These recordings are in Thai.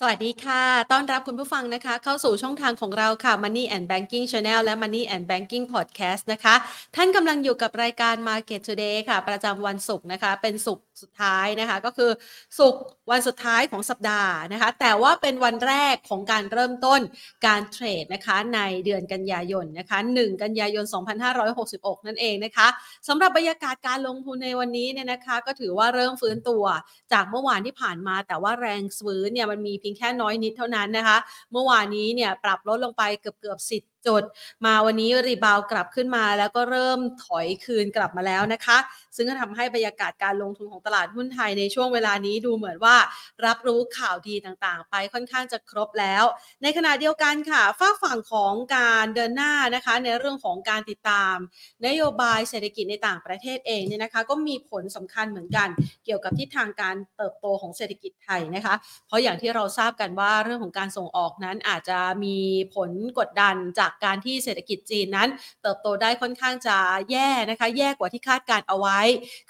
สวัสดีค่ะ ต้อนรับคุณผู้ฟังนะคะ เข้าสู่ช่องทางของเราค่ะ Money and Banking Channel และ Money and Banking Podcast นะคะ ท่านกำลังอยู่กับรายการ Market Today ค่ะ ประจำวันศุกร์นะคะ เป็นศุกร์สุดท้ายนะคะ ก็คือศุกร์วันสุดท้ายของสัปดาห์นะคะ แต่ว่าเป็นวันแรกของการเริ่มต้นการเทรดนะคะ ในเดือนกันยายนนะคะ 1 กันยายน 2566 นั่นเองนะคะสำหรับบรรยากาศการลงทุนในวันนี้เนี่ยนะคะ ก็ถือว่าเริ่มฟื้นตัวจากเมื่อวานที่ผ่านมา แต่ว่าแรงฟื้นเนี่ยมันมีเพียงแค่น้อยนิดเท่านั้นนะคะ เมื่อวานนี้เนี่ยปรับลดลงไปเกือบเกือบสิจุด มาวันนี้รีบาวกลับขึ้นมา แล้วก็เริ่มถอยคืนกลับมาแล้วนะคะ ซึ่งก็ทำให้บรรยากาศการลงทุนของตลาดหุ้นไทยในช่วงเวลานี้ดูเหมือนว่า รับรู้ข่าวดีต่างๆ ไปค่อนข้างจะครบแล้ว ในขณะเดียวกันค่ะฝากฝั่งของการเดินหน้านะคะในเรื่องของการติดตาม นโยบายเศรษฐกิจในต่างประเทศเองเนี่ยนะคะก็มีผลสำคัญเหมือนกัน เกี่ยวกับทิศทางการเติบโตของเศรษฐกิจไทยนะคะ เพราะอย่างที่เราทราบกันว่าเรื่องของการส่งออกนั้นอาจจะมีผลกดดันจากการที่เศรษฐกิจจีนนั้น เติบโตได้ค่อนข้างจะแย่นะคะ แย่กว่าที่คาดการเอาไว้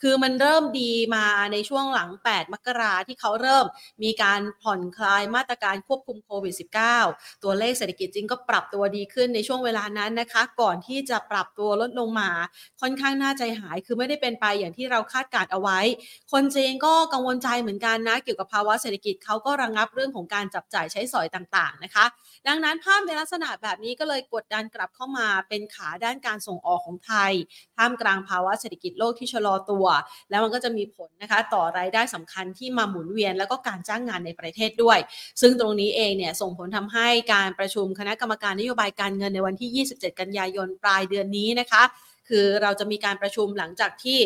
คือมันเริ่มดีมาในช่วงหลัง 8 มกราที่เขาเริ่มมีการผ่อนคลายมาตรการควบคุมโควิด -19 ตัวเลขเศรษฐกิจจริงก็ปรับตัวดีขึ้นในช่วงเวลานั้นนะคะ ก่อนที่จะปรับตัวลดลงมา ค่อนข้างน่าใจหาย คือไม่ได้เป็นไปอย่างที่เราคาดการเอาไว้ คนจีนก็กังวลใจเหมือนกันนะ เกี่ยวกับภาวะเศรษฐกิจเขาก็ระงงับเรื่องของการจับจ่ายใช้สอยต่างๆนะคะ ดังนั้นภาพในลักษณะแบบนี้ก็เลยกดดันกลับเข้ามาเป็นขาด้านการส่งออกของไทย ท่ามกลางภาวะเศรษฐกิจโลกที่ชะลอตัว แล้วมันก็จะมีผลนะคะต่อรายได้สำคัญที่มาหมุนเวียน แล้วก็การจ้างงานในประเทศด้วย ซึ่งตรงนี้เองเนี่ยส่งผลทำให้การประชุมคณะกรรมการนโยบายการเงินในวันที่ 27 กันยายนปลายเดือนนี้นะคะ คือเราจะมีการประชุมหลังจากที่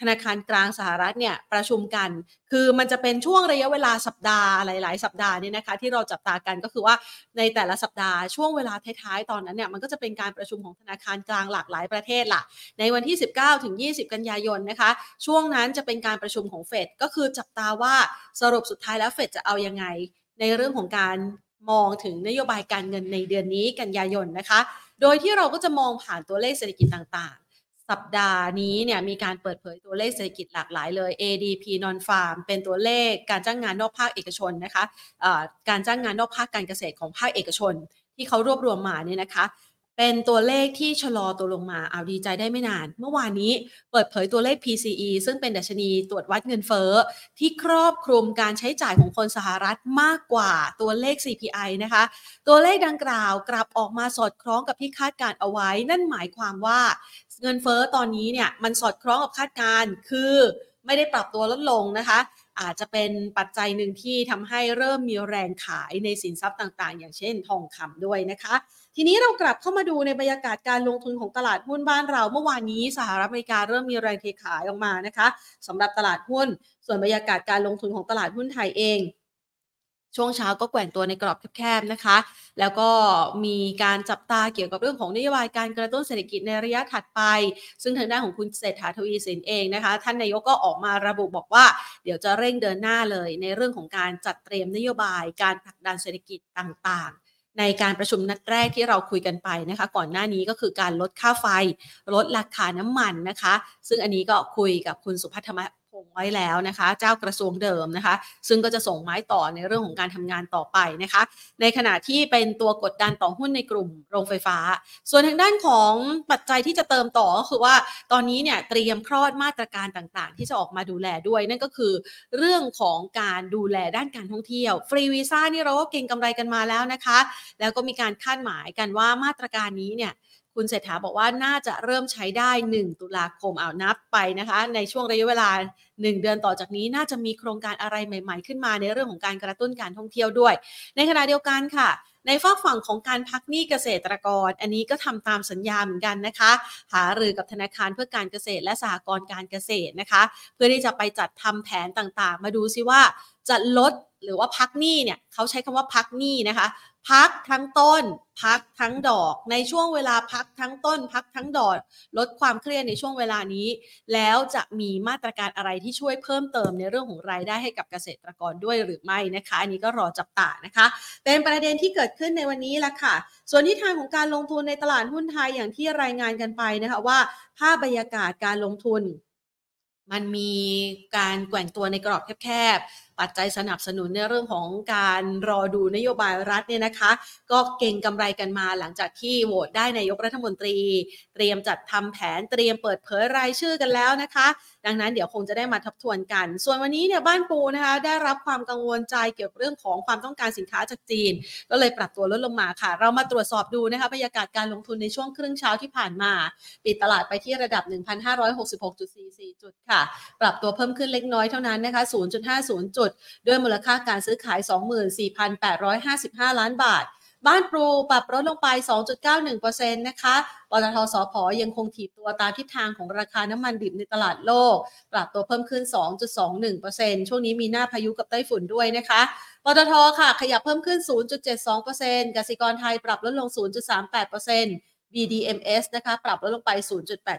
ธนาคารกลางสหรัฐเนี่ยประชุมกัน คือมันจะเป็นช่วงระยะเวลาสัปดาห์หลาย ๆ สัปดาห์เนี่ยนะคะที่เราจับตากันก็คือว่าในแต่ละสัปดาห์ช่วงเวลาท้าย ๆ ตอนนั้นเนี่ยมันก็จะเป็นการประชุมของธนาคารกลางหลากหลายประเทศล่ะ ในวันที่ 19ถึง20 กันยายนนะคะ ช่วงนั้นจะเป็นการประชุมของเฟดก็คือจับตาว่าสรุปสุดท้ายแล้วเฟดจะเอายังไง ในเรื่องของการมองถึงนโยบายการเงินในเดือนนี้กันยายนนะคะ โดยที่เราก็จะมองผ่านตัวเลขเศรษฐกิจต่าง สัปดาห์นี้เนี่ยมีการเปิดเผยตัวเลขเศรษฐกิจหลากหลายเลย ADP non farm เป็นตัวเลขการจ้างงานนอกภาคเอกชนนะคะะการจ้างงานนอกภาคการเกษตรของภาคเอกชน ที่เขารวบรวมมาเนี่ยนะคะ เป็นตัวเลขที่ชะลอตัวลงมาเอาดีใจได้ไม่นาน เมื่อวานนี้เปิดเผยตัวเลข PCE ซึ่งเป็นดัชนีตรวจวัดเงินเฟ้อที่ครอบคลุมการใช้จ่ายของคนสหรัฐมากกว่าตัวเลข CPI นะคะ ตัวเลขดังกล่าวกลับออกมาสอดคล้องกับที่คาดการเอาไว้ นั่นหมายความว่า เงินเฟ้อตอนนี้เนี่ยมันสอดคล้องกับคาดการณ์คือไม่ได้ปรับตัวลดลงนะคะ อาจจะเป็นปัจจัยหนึ่งที่ทำให้เริ่มมีแรงขายในสินทรัพย์ต่างๆ อย่างเช่นทองคำด้วยนะคะ ทีนี้เรากลับเข้ามาดูในบรรยากาศการลงทุนของตลาดหุ้นบ้านเรา เมื่อวานนี้สหรัฐอเมริกาเริ่มมีแรงเทขายออกมานะคะสำหรับตลาดหุ้น ส่วนบรรยากาศการลงทุนของตลาดหุ้นไทยเอง ช่วงเช้าก็แกว่งตัวในกรอบแคบๆนะคะ แล้วก็มีการจับตาเกี่ยวกับเรื่องของนโยบายการกระตุ้นเศรษฐกิจในระยะถัดไป ซึ่งทางด้านของคุณเศรษฐาทวีสินเองนะคะ ท่านนายกก็ออกมาระบุบอกว่า เดี๋ยวจะเร่งเดินหน้าเลยในเรื่องของการจัดเตรียมนโยบายการผลักดันเศรษฐกิจต่างๆในการประชุมนัดแรกที่เราคุยกันไปนะคะ ก่อนหน้านี้ก็คือการลดค่าไฟ ลดราคาน้ำมันนะคะ ซึ่งอันนี้ก็คุยกับคุณสุพัฒม งไว้แล้วนะคะ เจ้ากระทรวงเดิมนะคะ ซึ่งก็จะส่งไม้ต่อในเรื่องของการทำงานต่อไปนะคะ ในขณะที่เป็นตัวกดดันต่อหุ้นในกลุ่มโรงไฟฟ้า ส่วนทางด้านของปัจจัยที่จะเติมต่อก็คือว่าตอนนี้เนี่ยเตรียมคลอดมาตรการต่างๆ ที่จะออกมาดูแลด้วย นั่นก็คือเรื่องของการดูแลด้านการท่องเที่ยวฟรีวีซ่านี่เราก็เก่งกำไรกันมาแล้วนะคะ แล้วก็มีการคาดหมายกันว่ามาตรการนี้เนี่ย คุณเศรษฐาบอกว่าน่าจะเริ่มใช้ได้ 1 ตุลาคมเอานับไปนะคะ ในช่วงระยะเวลา 1 เดือนต่อจากนี้น่าจะมีโครงการอะไรใหม่ ๆ ขึ้นมาในเรื่องของการกระตุ้นการท่องเที่ยวด้วย ในขณะเดียวกันค่ะ ในฝากฝั่งของการพักหนี้เกษตรกร อันนี้ก็ทำตามสัญญาเหมือนกันนะคะ หารือกับธนาคารเพื่อการเกษตรและสหกรณ์การเกษตรนะคะ เพื่อที่จะไปจัดทำแผนต่างๆ มาดูซิว่าจะลดหรือว่าพักหนี้เนี่ยเขาใช้คำว่าพักหนี้นะคะ พักทั้งต้น พักทั้งดอก ในช่วงเวลาพักทั้งต้น พักทั้งดอก ลดความเครียดในช่วงเวลานี้ แล้วจะมีมาตรการอะไรที่ช่วยเพิ่มเติมในเรื่องของรายได้ให้กับเกษตรกรด้วยหรือไม่นะคะ อันนี้ก็รอจับตานะคะ เป็นประเด็นที่เกิดขึ้นในวันนี้ละค่ะ ส่วนทิศทางของการลงทุนในตลาดหุ้นไทยอย่างที่รายงานกันไปนะคะว่าภาพบรรยากาศการลงทุน มันมีการแกว่งตัวในกรอบแคบ ปัจจัยสนับสนุนในเรื่องของการรอดูนโยบายรัฐเนี่ยนะคะ ก็เก่งกำไรกันมาหลังจากที่โหวตได้นายกรัฐมนตรี เตรียมจัดทำแผนเตรียมเปิดเผยรายชื่อกันแล้วนะคะดังนั้นเดี๋ยวคงจะได้มาทบทวนกัน ส่วนวันนี้เนี่ยบ้านปูนะคะได้รับความกังวลใจเกี่ยวกับเรื่องของความต้องการสินค้าจากจีน ก็เลยปรับตัวลดลงมาค่ะ เรามาตรวจสอบดูนะคะบรรยากาศการลงทุนในช่วงครึ่งเช้าที่ผ่านมา ปิดตลาดไปที่ระดับ 1,566.44 จุดค่ะ ปรับตัวเพิ่มขึ้นเล็กน้อยเท่านั้นนะคะ 0.50 จุด ด้วยมูลค่าการซื้อขาย 24,855 ล้านบาท บ้านปรูปรับลดลงไป 2.91%นะคะปตทสพยังคงถีบตัวตามทิศทางของราคาน้ำมันดิบในตลาดโลก ปรับตัวเพิ่มขึ้น 2.21%ช่วงนี้มีหน้าพายุกับไต้ฝุ่นด้วยนะคะปตทค่ะ ขยับเพิ่มขึ้น 0.72%กสิกรไทยปรับลดลง 0.38% BDMs นะคะ ปรับลดลงไป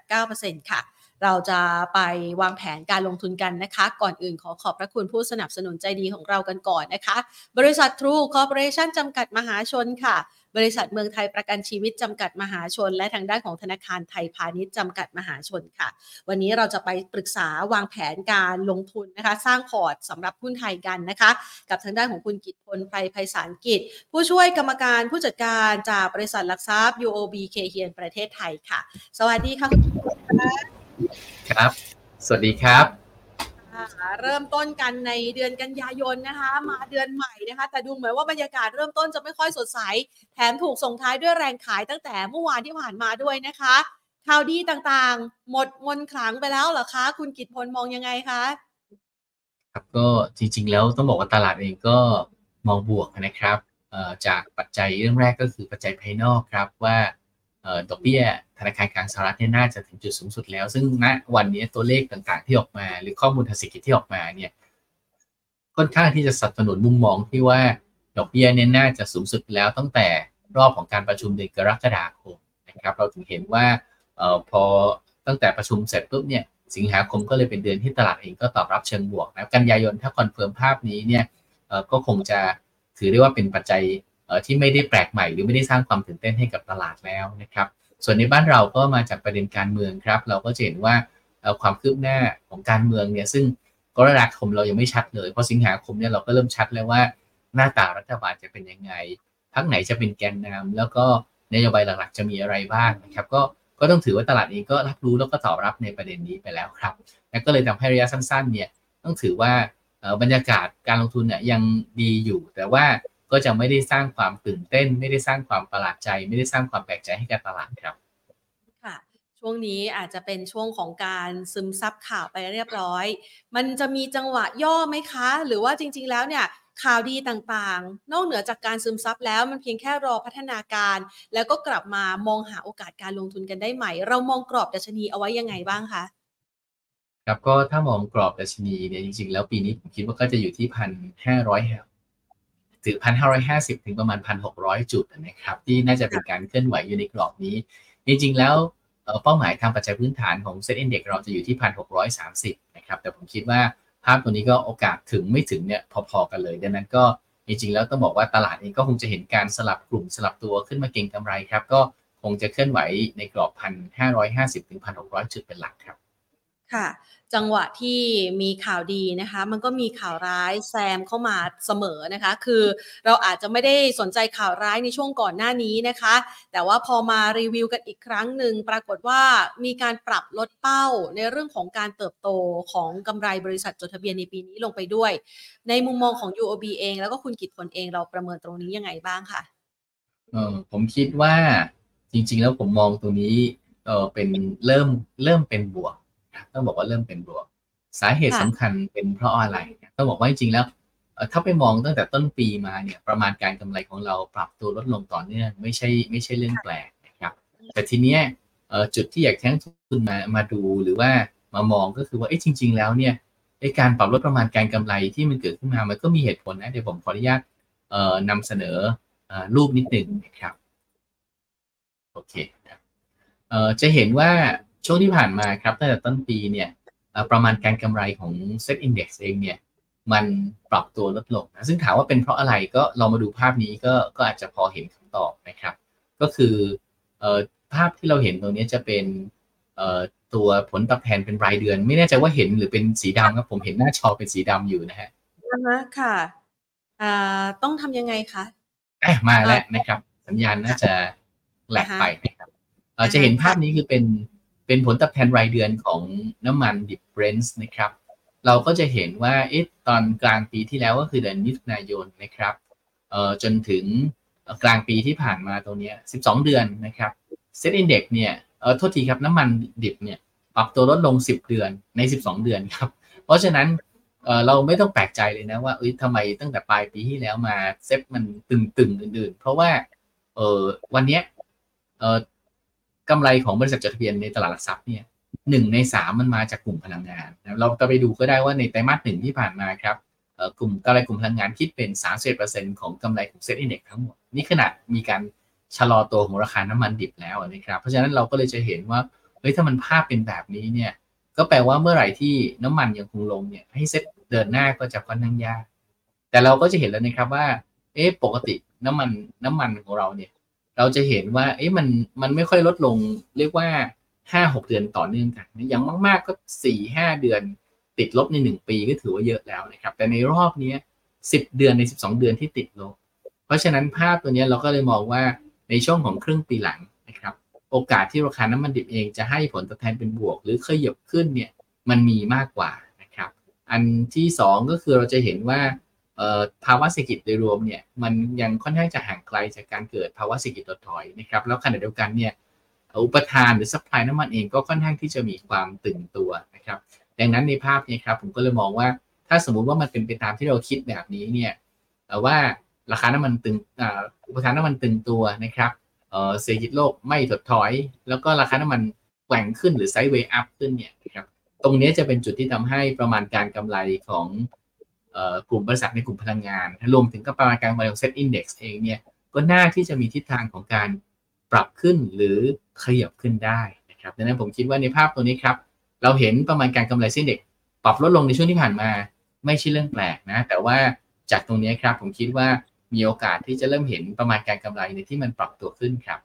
0.89%ค่ะ เราจะไปวางแผนการลงทุนกันนะคะ ก่อนอื่นขอขอบพระคุณผู้สนับสนุนใจดีของเรากันก่อนนะคะ บริษัททรูคอร์ปอเรชั่นจำกัดมหาชนค่ะ บริษัทเมืองไทยประกันชีวิตจำกัดมหาชน และทางด้านของธนาคารไทยพาณิชย์จำกัดมหาชนค่ะ วันนี้เราจะไปปรึกษาวางแผนการลงทุนนะคะ สร้างพอร์ตสำหรับหุ้นไทยกันนะคะ กับทางด้านของคุณกิตพลไพรไพศาลกิจ ผู้ช่วยกรรมการผู้จัดการจากบริษัทหลักทรัพย์ UOB เคเฮียนประเทศไทยค่ะ สวัสดีค่ะคุณกิตพล ค่ะครับ สวัสดีครับค่ะเริ่มต้นกันในเดือนกันยายนนะคะ มาเดือนใหม่นะคะ แต่ดูเหมือนว่าบรรยากาศเริ่มต้นจะไม่ค่อยสดใส แถมถูกส่งท้ายด้วยแรงขายตั้งแต่เมื่อวานที่ผ่านมาด้วยนะคะ ข่าวดีต่างๆ หมดมนต์ขลังไปแล้วเหรอคะ คุณกิตพลมองยังไงคะครับก็จริงๆแล้วต้องบอกว่าตลาดเองก็มองบวกนะครับเอ่อจากปัจจัยเรื่องแรกก็คือปัจจัยภายนอกครับว่าเอ่อดอกเบี้ย ธนาคารกลางสหรัฐเนี่ยน่าจะถึงจุดสูงสุดแล้ว ซึ่งณวันนี้ตัวเลขต่างๆที่ออกมา หรือข้อมูลทางเศรษฐกิจที่ออกมาเนี่ยค่อนข้างที่จะสนับสนุนมุมมองที่ว่าดอกเบี้ยเนี่ยน่าจะสูงสุดแล้วตั้งแต่รอบของการประชุมเดือนกรกฎาคมนะครับเราถึงเห็นว่าเอ่อพอตั้งแต่ประชุมเสร็จปุ๊บเนี่ยสิงหาคมก็เลยเป็นเดือนที่ตลาดเองก็ตอบรับเชิงบวกนะกันยายนถ้า confirm ภาพนี้เนี่ยเอ่อก็คงจะถือได้ว่าเป็นปัจจัยที่ไม่ได้แปลกใหม่ หรือไม่ได้สร้างความตื่นเต้นให้กับตลาดแล้วนะครับ ส่วนในบ้านเราก็มาจากประเด็นการเมืองครับ เราก็จะเห็นว่าความคืบหน้าของการเมืองเนี่ยซึ่งกรกฎาคมเรายังไม่ชัดเลยเพราะสิงหาคมเนี่ยเราก็เริ่มชัดแล้วว่าหน้าตารัฐบาลจะเป็นยังไงพรรคไหนจะเป็นแกนนำแล้วก็นโยบายหลักๆ จะมีอะไรบ้างนะครับ ก็ก็ต้องถือว่าตลาดเองก็รับรู้แล้วก็ตอบรับในประเด็นนี้ไปแล้วครับและก็เลยทำให้ระยะสั้นๆเนี่ยต้องถือว่าเอ่อบรรยากาศการลงทุนเนี่ยยังดีอยู่ แต่ว่า ก็จะไม่ได้สร้างความตื่นเต้น ไม่ได้สร้างความประหลาดใจ ไม่ได้สร้างความแปลกใจให้กับตลาดครับค่ะช่วงนี้อาจจะเป็นช่วงของการซึมซับข่าวไปเรียบร้อย มันจะมีจังหวะย่อไหมคะ หรือว่าจริง ๆ แล้วเนี่ยข่าวดีต่างๆ นอกเหนือจากการซึมซับแล้วมันเพียงแค่รอพัฒนาการ แล้วก็กลับมามองหาโอกาสการลงทุนกันได้ใหม่ เรามองกรอบดัชนีเอาไว้ยังไงบ้างคะครับก็ถ้ามองกรอบดัชนีเนี่ยจริงๆ แล้วปีนี้ผมคิดว่าก็จะอยู่ที่พันห้าร้อย ถึงพันห้าร้อยห้าสิบถึงประมาณพันหกร้อยจุดนะครับ ที่น่าจะเป็นการเคลื่อนไหวอยู่ในกรอบนี้ จริงๆ แล้วเป้าหมายทางปัจจัยพื้นฐานของ SET Index เราจะอยู่ที่พันหกร้อยสามสิบนะครับ แต่ผมคิดว่าภาพตัวนี้ก็โอกาสถึงไม่ถึงเนี่ยพอๆกันเลย ดังนั้นก็จริงๆ แล้วต้องบอกว่าตลาดเองก็คงจะเห็นการสลับกลุ่มสลับตัวขึ้นมาเก็งกำไรครับ ก็คงจะเคลื่อนไหวในกรอบพันห้าร้อยห้าสิบถึงพันหกร้อยจุดเป็นหลักครับ ค่ะ จังหวะที่มีข่าวดีนะคะ มันก็มีข่าวร้ายแซมเข้ามาเสมอนะคะ คือเราอาจจะไม่ได้สนใจข่าวร้ายในช่วงก่อนหน้านี้นะคะ แต่ว่าพอมารีวิวกันอีกครั้งหนึ่งปรากฏว่ามีการปรับลดเป้าในเรื่องของการเติบโตของกำไรบริษัทจดทะเบียนในปีนี้ลงไปด้วย ในมุมมองของ UOB เอง แล้วก็คุณกิตพลเองเราประเมินตรงนี้ยังไงบ้างคะเออผมคิดว่าจริง ๆ แล้วผมมองตรงนี้เออเป็นเริ่มเริ่มเป็นบวก ต้องบอกว่าเริ่มเป็นบวก สาเหตุค่ะสำคัญเป็นเพราะอะไรนะต้องบอกว่าจริงๆแล้วเอ่อถ้าไปมองตั้งแต่ต้นปีมาเนี่ยประมาณการกำไรของเราปรับตัวลดลงต่อเนื่องไม่ใช่ไม่ใช่เรื่องแปลกนะครับแต่ทีเนี้ยเอ่อจุดที่อยากแท้งทุนมามาดูหรือว่ามามองก็คือว่าเอ๊ะจริง ๆ แล้วเนี่ยไอ้การปรับลดประมาณการกำไรที่มันเกิดขึ้นมามันก็มีเหตุผลนะเดี๋ยวผมขออนุญาตเอ่อนำเสนอเอ่อรูปนิดหนึ่งนะครับโอเคครับเอ่อจะเห็นว่า ช่วงที่ผ่านมาครับตั้งแต่ต้นปีเนี่ยเอ่อประมาณการกำไรของ Set Index เองเนี่ยมันปรับตัวลดลงนะซึ่งถามว่าเป็นเพราะอะไรก็ลองมาดูภาพนี้ก็ก็อาจจะพอเห็นคำตอบนะครับ ก็คือเอ่อภาพที่เราเห็นตรงนี้จะเป็นเอ่อตัวผลตอบแทนเป็นรายเดือน ไม่แน่ใจว่าเห็นหรือเป็นสีดำครับผมเห็นหน้าจอเป็นสีดำอยู่นะฮะอะฮะค่ะอ่าต้องทำยังไงคะอะมาแล้วนะครับ สัญญาณน่าจะแหลกไปนะครับเอ่อจะเห็นภาพนี้คือเป็น เป็นผลตอบแทนรายเดือนของน้ำมันดิบเบรนท์นะครับ เราก็จะเห็นว่าเอ๊ะตอนกลางปีที่แล้วก็คือเดือนมิถุนายนนะครับเอ่อจนถึงกลางปีที่ผ่านมาตรงเนี้ย12 เดือนนะครับเซ็ตอินเด็กเนี่ยเออโทษทีครับน้ำมันดิบเนี่ยปรับตัวลดลง 10 เดือนใน 12 เดือนครับ เพราะฉะนั้นเอ่อเราไม่ต้องแปลกใจเลยนะว่าเอ้ยทำไมตั้งแต่ปลายปีที่แล้วมาเซ็ตมันตึงๆอื่นๆ เพราะว่าเออวันเนี้ยเออ กำไรของบริษัทจดทะเบียนในตลาดหลักทรัพย์เนี่ยหนึ่งในสามมันมาจากกลุ่มพลังงานนะเราจะไปดูก็ได้ว่าในไตรมาสหนึ่งที่ผ่านมาครับกลุ่มกำไรกลุ่มพลังงานคิดเป็น 31%ของกำไรของ SET Index ทั้งหมด นี่ขนาดมีการชะลอตัวของราคาน้ำมันดิบแล้วนะครับ เพราะฉะนั้นเราก็เลยจะเห็นว่าเฮ้ยถ้ามันภาพเป็นแบบนี้เนี่ยก็แปลว่าเมื่อไหร่ที่น้ำมันยังคงลงเนี่ยให้เซ็ตเดินหน้าก็จะค่อนข้างยาก แต่เราก็จะเห็นแล้วนะครับว่าเอ๊ะปกติน้ำมันน้ำมันของเราเนี่ย เราจะเห็นว่าเอ๊ะมันมันไม่ค่อยลดลงเรียกว่าห้าหกเดือนต่อเนื่องกันอย่างมาก ๆก็สี่ห้าเดือนติดลบในหนึ่งปีก็ถือว่าเยอะแล้วนะครับ แต่ในรอบนี้สิบเดือนในสิบสองเดือนที่ติดลบ เพราะฉะนั้นภาพตัวนี้เราก็เลยมองว่าในช่วงของครึ่งปีหลังนะครับโอกาสที่ราคาน้ำมันดิบเองจะให้ผลตอบแทนเป็นบวก หรือขยับขึ้นเนี่ยมันมีมากกว่านะครับ อันที่สองก็คือเราจะเห็นว่า ภาวะเศรษฐกิจโดยรวมเนี่ยมันยังค่อนข้างจะห่างไกลจากการเกิดภาวะเศรษฐกิจถดถอยนะครับแล้วขณะเดียวกันเนี่ยอุปทานหรือ supply น้ำมันเองก็ค่อนข้างที่จะมีความตึงตัวนะครับดังนั้นในภาพนี้ครับผมก็เลยมองว่าถ้าสมมุติว่ามันเป็นไปตามที่เราคิดแบบนี้เนี่ยว่าราคาน้ำมันตึงอุปทานน้ำมันตึงตัวนะครับเศรษฐกิจโลกไม่ถดถอย แล้วก็ราคาน้ำมันแกว่งขึ้นหรือ sideway up ขึ้นเนี่ยนะครับตรงนี้จะเป็นจุดที่ทำให้ประมาณการกำไรของ กลุ่มบริษัทในกลุ่มพลังงานรวมถึงกับประมาณการกำไรของเซ็ตอินดี x เองเนี่ยก็น่าที่จะมีทิศทางของการปรับขึ้นหรือขยับขึ้นได้นะครับดังนั้นผมคิดว่าในภาพตัวนี้ครับ เราเห็นประมาณการกำไรเซ็นเด็กปรับลดลงในช่วงที่ผ่านมา ไม่ใช่เรื่องแปลกนะ แต่ว่าจากตรงนี้ครับผมคิดว่ามีโอกาสที่จะเริ่มเห็นประมาณการกำไรในที่มันปรับตัวขึ้นครับ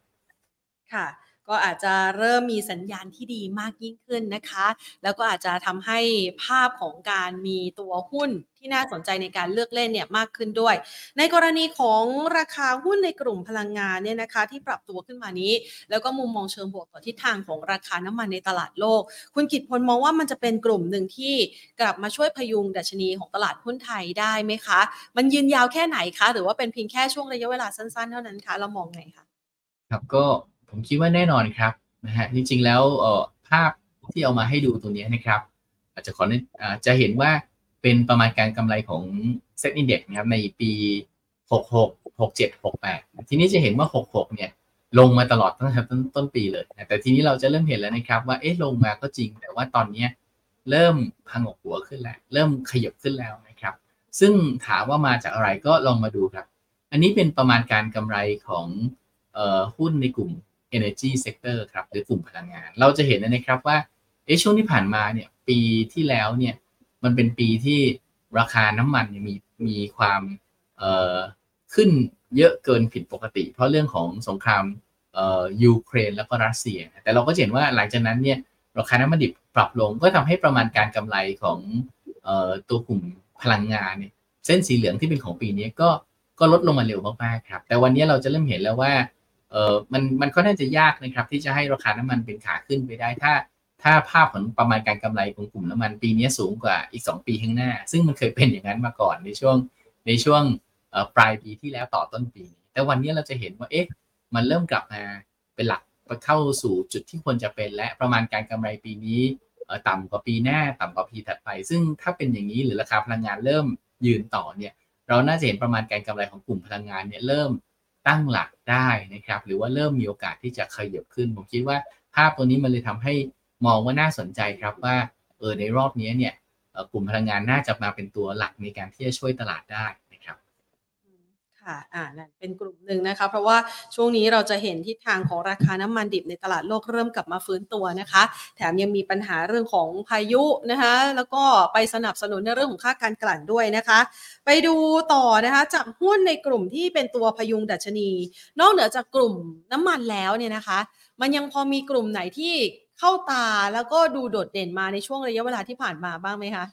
ค่ะก็อาจจะเริ่มมีสัญญาณที่ดีมากยิ่งขึ้นนะคะ แล้วก็อาจจะทำให้ภาพของการมีตัวหุ้น ที่น่าสนใจในการเลือกเล่นเนี่ยมากขึ้นด้วย ในกรณีของราคาหุ้นในกลุ่มพลังงานเนี่ยนะคะที่ปรับตัวขึ้นมานี้ แล้วก็มุมมองเชิงบวกต่อทิศทางของราคาน้ำมันในตลาดโลก คุณกิตพลมองว่ามันจะเป็นกลุ่มหนึ่งที่กลับมาช่วยพยุงดัชนีของตลาดหุ้นไทยได้ไหมคะ มันยืนยาวแค่ไหนคะ หรือว่าเป็นเพียงแค่ช่วงระยะเวลาสั้นๆ เท่านั้นคะ เรามองไงคะครับก็ผมคิดว่าแน่นอนครับนะฮะจริงๆแล้วเอ่อภาพที่เอามาให้ดูตรงนี้นะครับ อาจจะขออาจะเห็นว่า เป็นประมาณการกำไรของเซ็ตอินเด็กนะครับในปี 66 67 68 ทีนี้จะเห็นว่า 66 เนี่ยลงมาตลอดตั้งแต่ต้นต้นปีเลยนะแต่ทีนี้เราจะเริ่มเห็นแล้วนะครับ ว่าเอ๊ะลงมาก็จริง แต่ว่าตอนนี้เริ่มพังออกหัวขึ้นแล้ว เริ่มขยับขึ้นแล้วนะครับ ซึ่งถามว่ามาจากอะไรก็ลองมาดูครับ อันนี้เป็นประมาณการกำไรของหุ้นในกลุ่ม energy sector ครับหรือกลุ่มพลังงาน เราจะเห็นนะครับว่าเอช่วงที่ผ่านมาเนี่ยปีที่แล้วเนี่ย มันเป็นปีที่ราคาน้ำมันมีมีความเอ่อขึ้นเยอะเกินผิดปกติ เพราะเรื่องของสงครามเอ่อยูเครนแล้วก็รัสเซีย แต่เราก็เห็นว่าหลังจากนั้นเนี่ยราคาน้ำมันดิบปรับลงก็ทำให้ประมาณการกำไรของเอ่อตัวกลุ่มพลังงานเนี่ยเส้นสีเหลืองที่เป็นของปีนี้ก็ก็ลดลงมาเร็วมากๆครับ แต่วันนี้เราจะเริ่มเห็นแล้วว่าเออมันมันก็น่าจะยากนะครับ ที่จะให้ราคาน้ำมันเป็นขาขึ้นไปได้ถ้า ถ้าภาพของประมาณการกำไรของกลุ่มน้ำมันปีนี้สูงกว่าอีก 2 ปีข้างหน้า ซึ่งมันเคยเป็นอย่างนั้นมาก่อนในช่วงในช่วงปลายปีที่แล้วต่อต้นปี แต่วันนี้เราจะเห็นว่าเอ๊ะมันเริ่มกลับมาเป็นหลักเข้าสู่จุดที่ควรจะเป็นและประมาณการกำไรปีนี้ต่ำกว่าปีหน้าต่ำกว่าปีถัดไป ซึ่งถ้าเป็นอย่างนี้หรือราคาพลังงานเริ่มยืนต่อเนี่ยเราน่าจะเห็นประมาณการกำไรของกลุ่มพลังงานเนี่ยเริ่มตั้งหลักได้นะครับหรือว่าเริ่มมีโอกาสที่จะขยับขึ้น ผมคิดว่าภาพตัวนี้มันเลยทำให้ มองว่าน่าสนใจครับว่าเออในรอบนี้เนี่ยกลุ่มพลังงานน่าจะมาเป็นตัวหลักในการที่จะช่วยตลาดได้นะครับค่ะอ่านั่นเป็นกลุ่มหนึ่งนะคะ เพราะว่าช่วงนี้เราจะเห็นทิศทางของราคาน้ำมันดิบในตลาดโลกเริ่มกลับมาฟื้นตัวนะคะ แถมยังมีปัญหาเรื่องของพายุนะคะ แล้วก็ไปสนับสนุนในเรื่องของค่าการกลั่นด้วยนะคะ ไปดูต่อนะคะจากหุ้นในกลุ่มที่เป็นตัวพยุงดัชนี นอกเหนือจากกลุ่มน้ำมันแล้วเนี่ยนะคะ มันยังพอมีกลุ่มไหนที่ เข้าตาแล้วก็ดูโดดเด่นมาในช่วงระยะเวลาที่ผ่านมาบ้างไหมคะ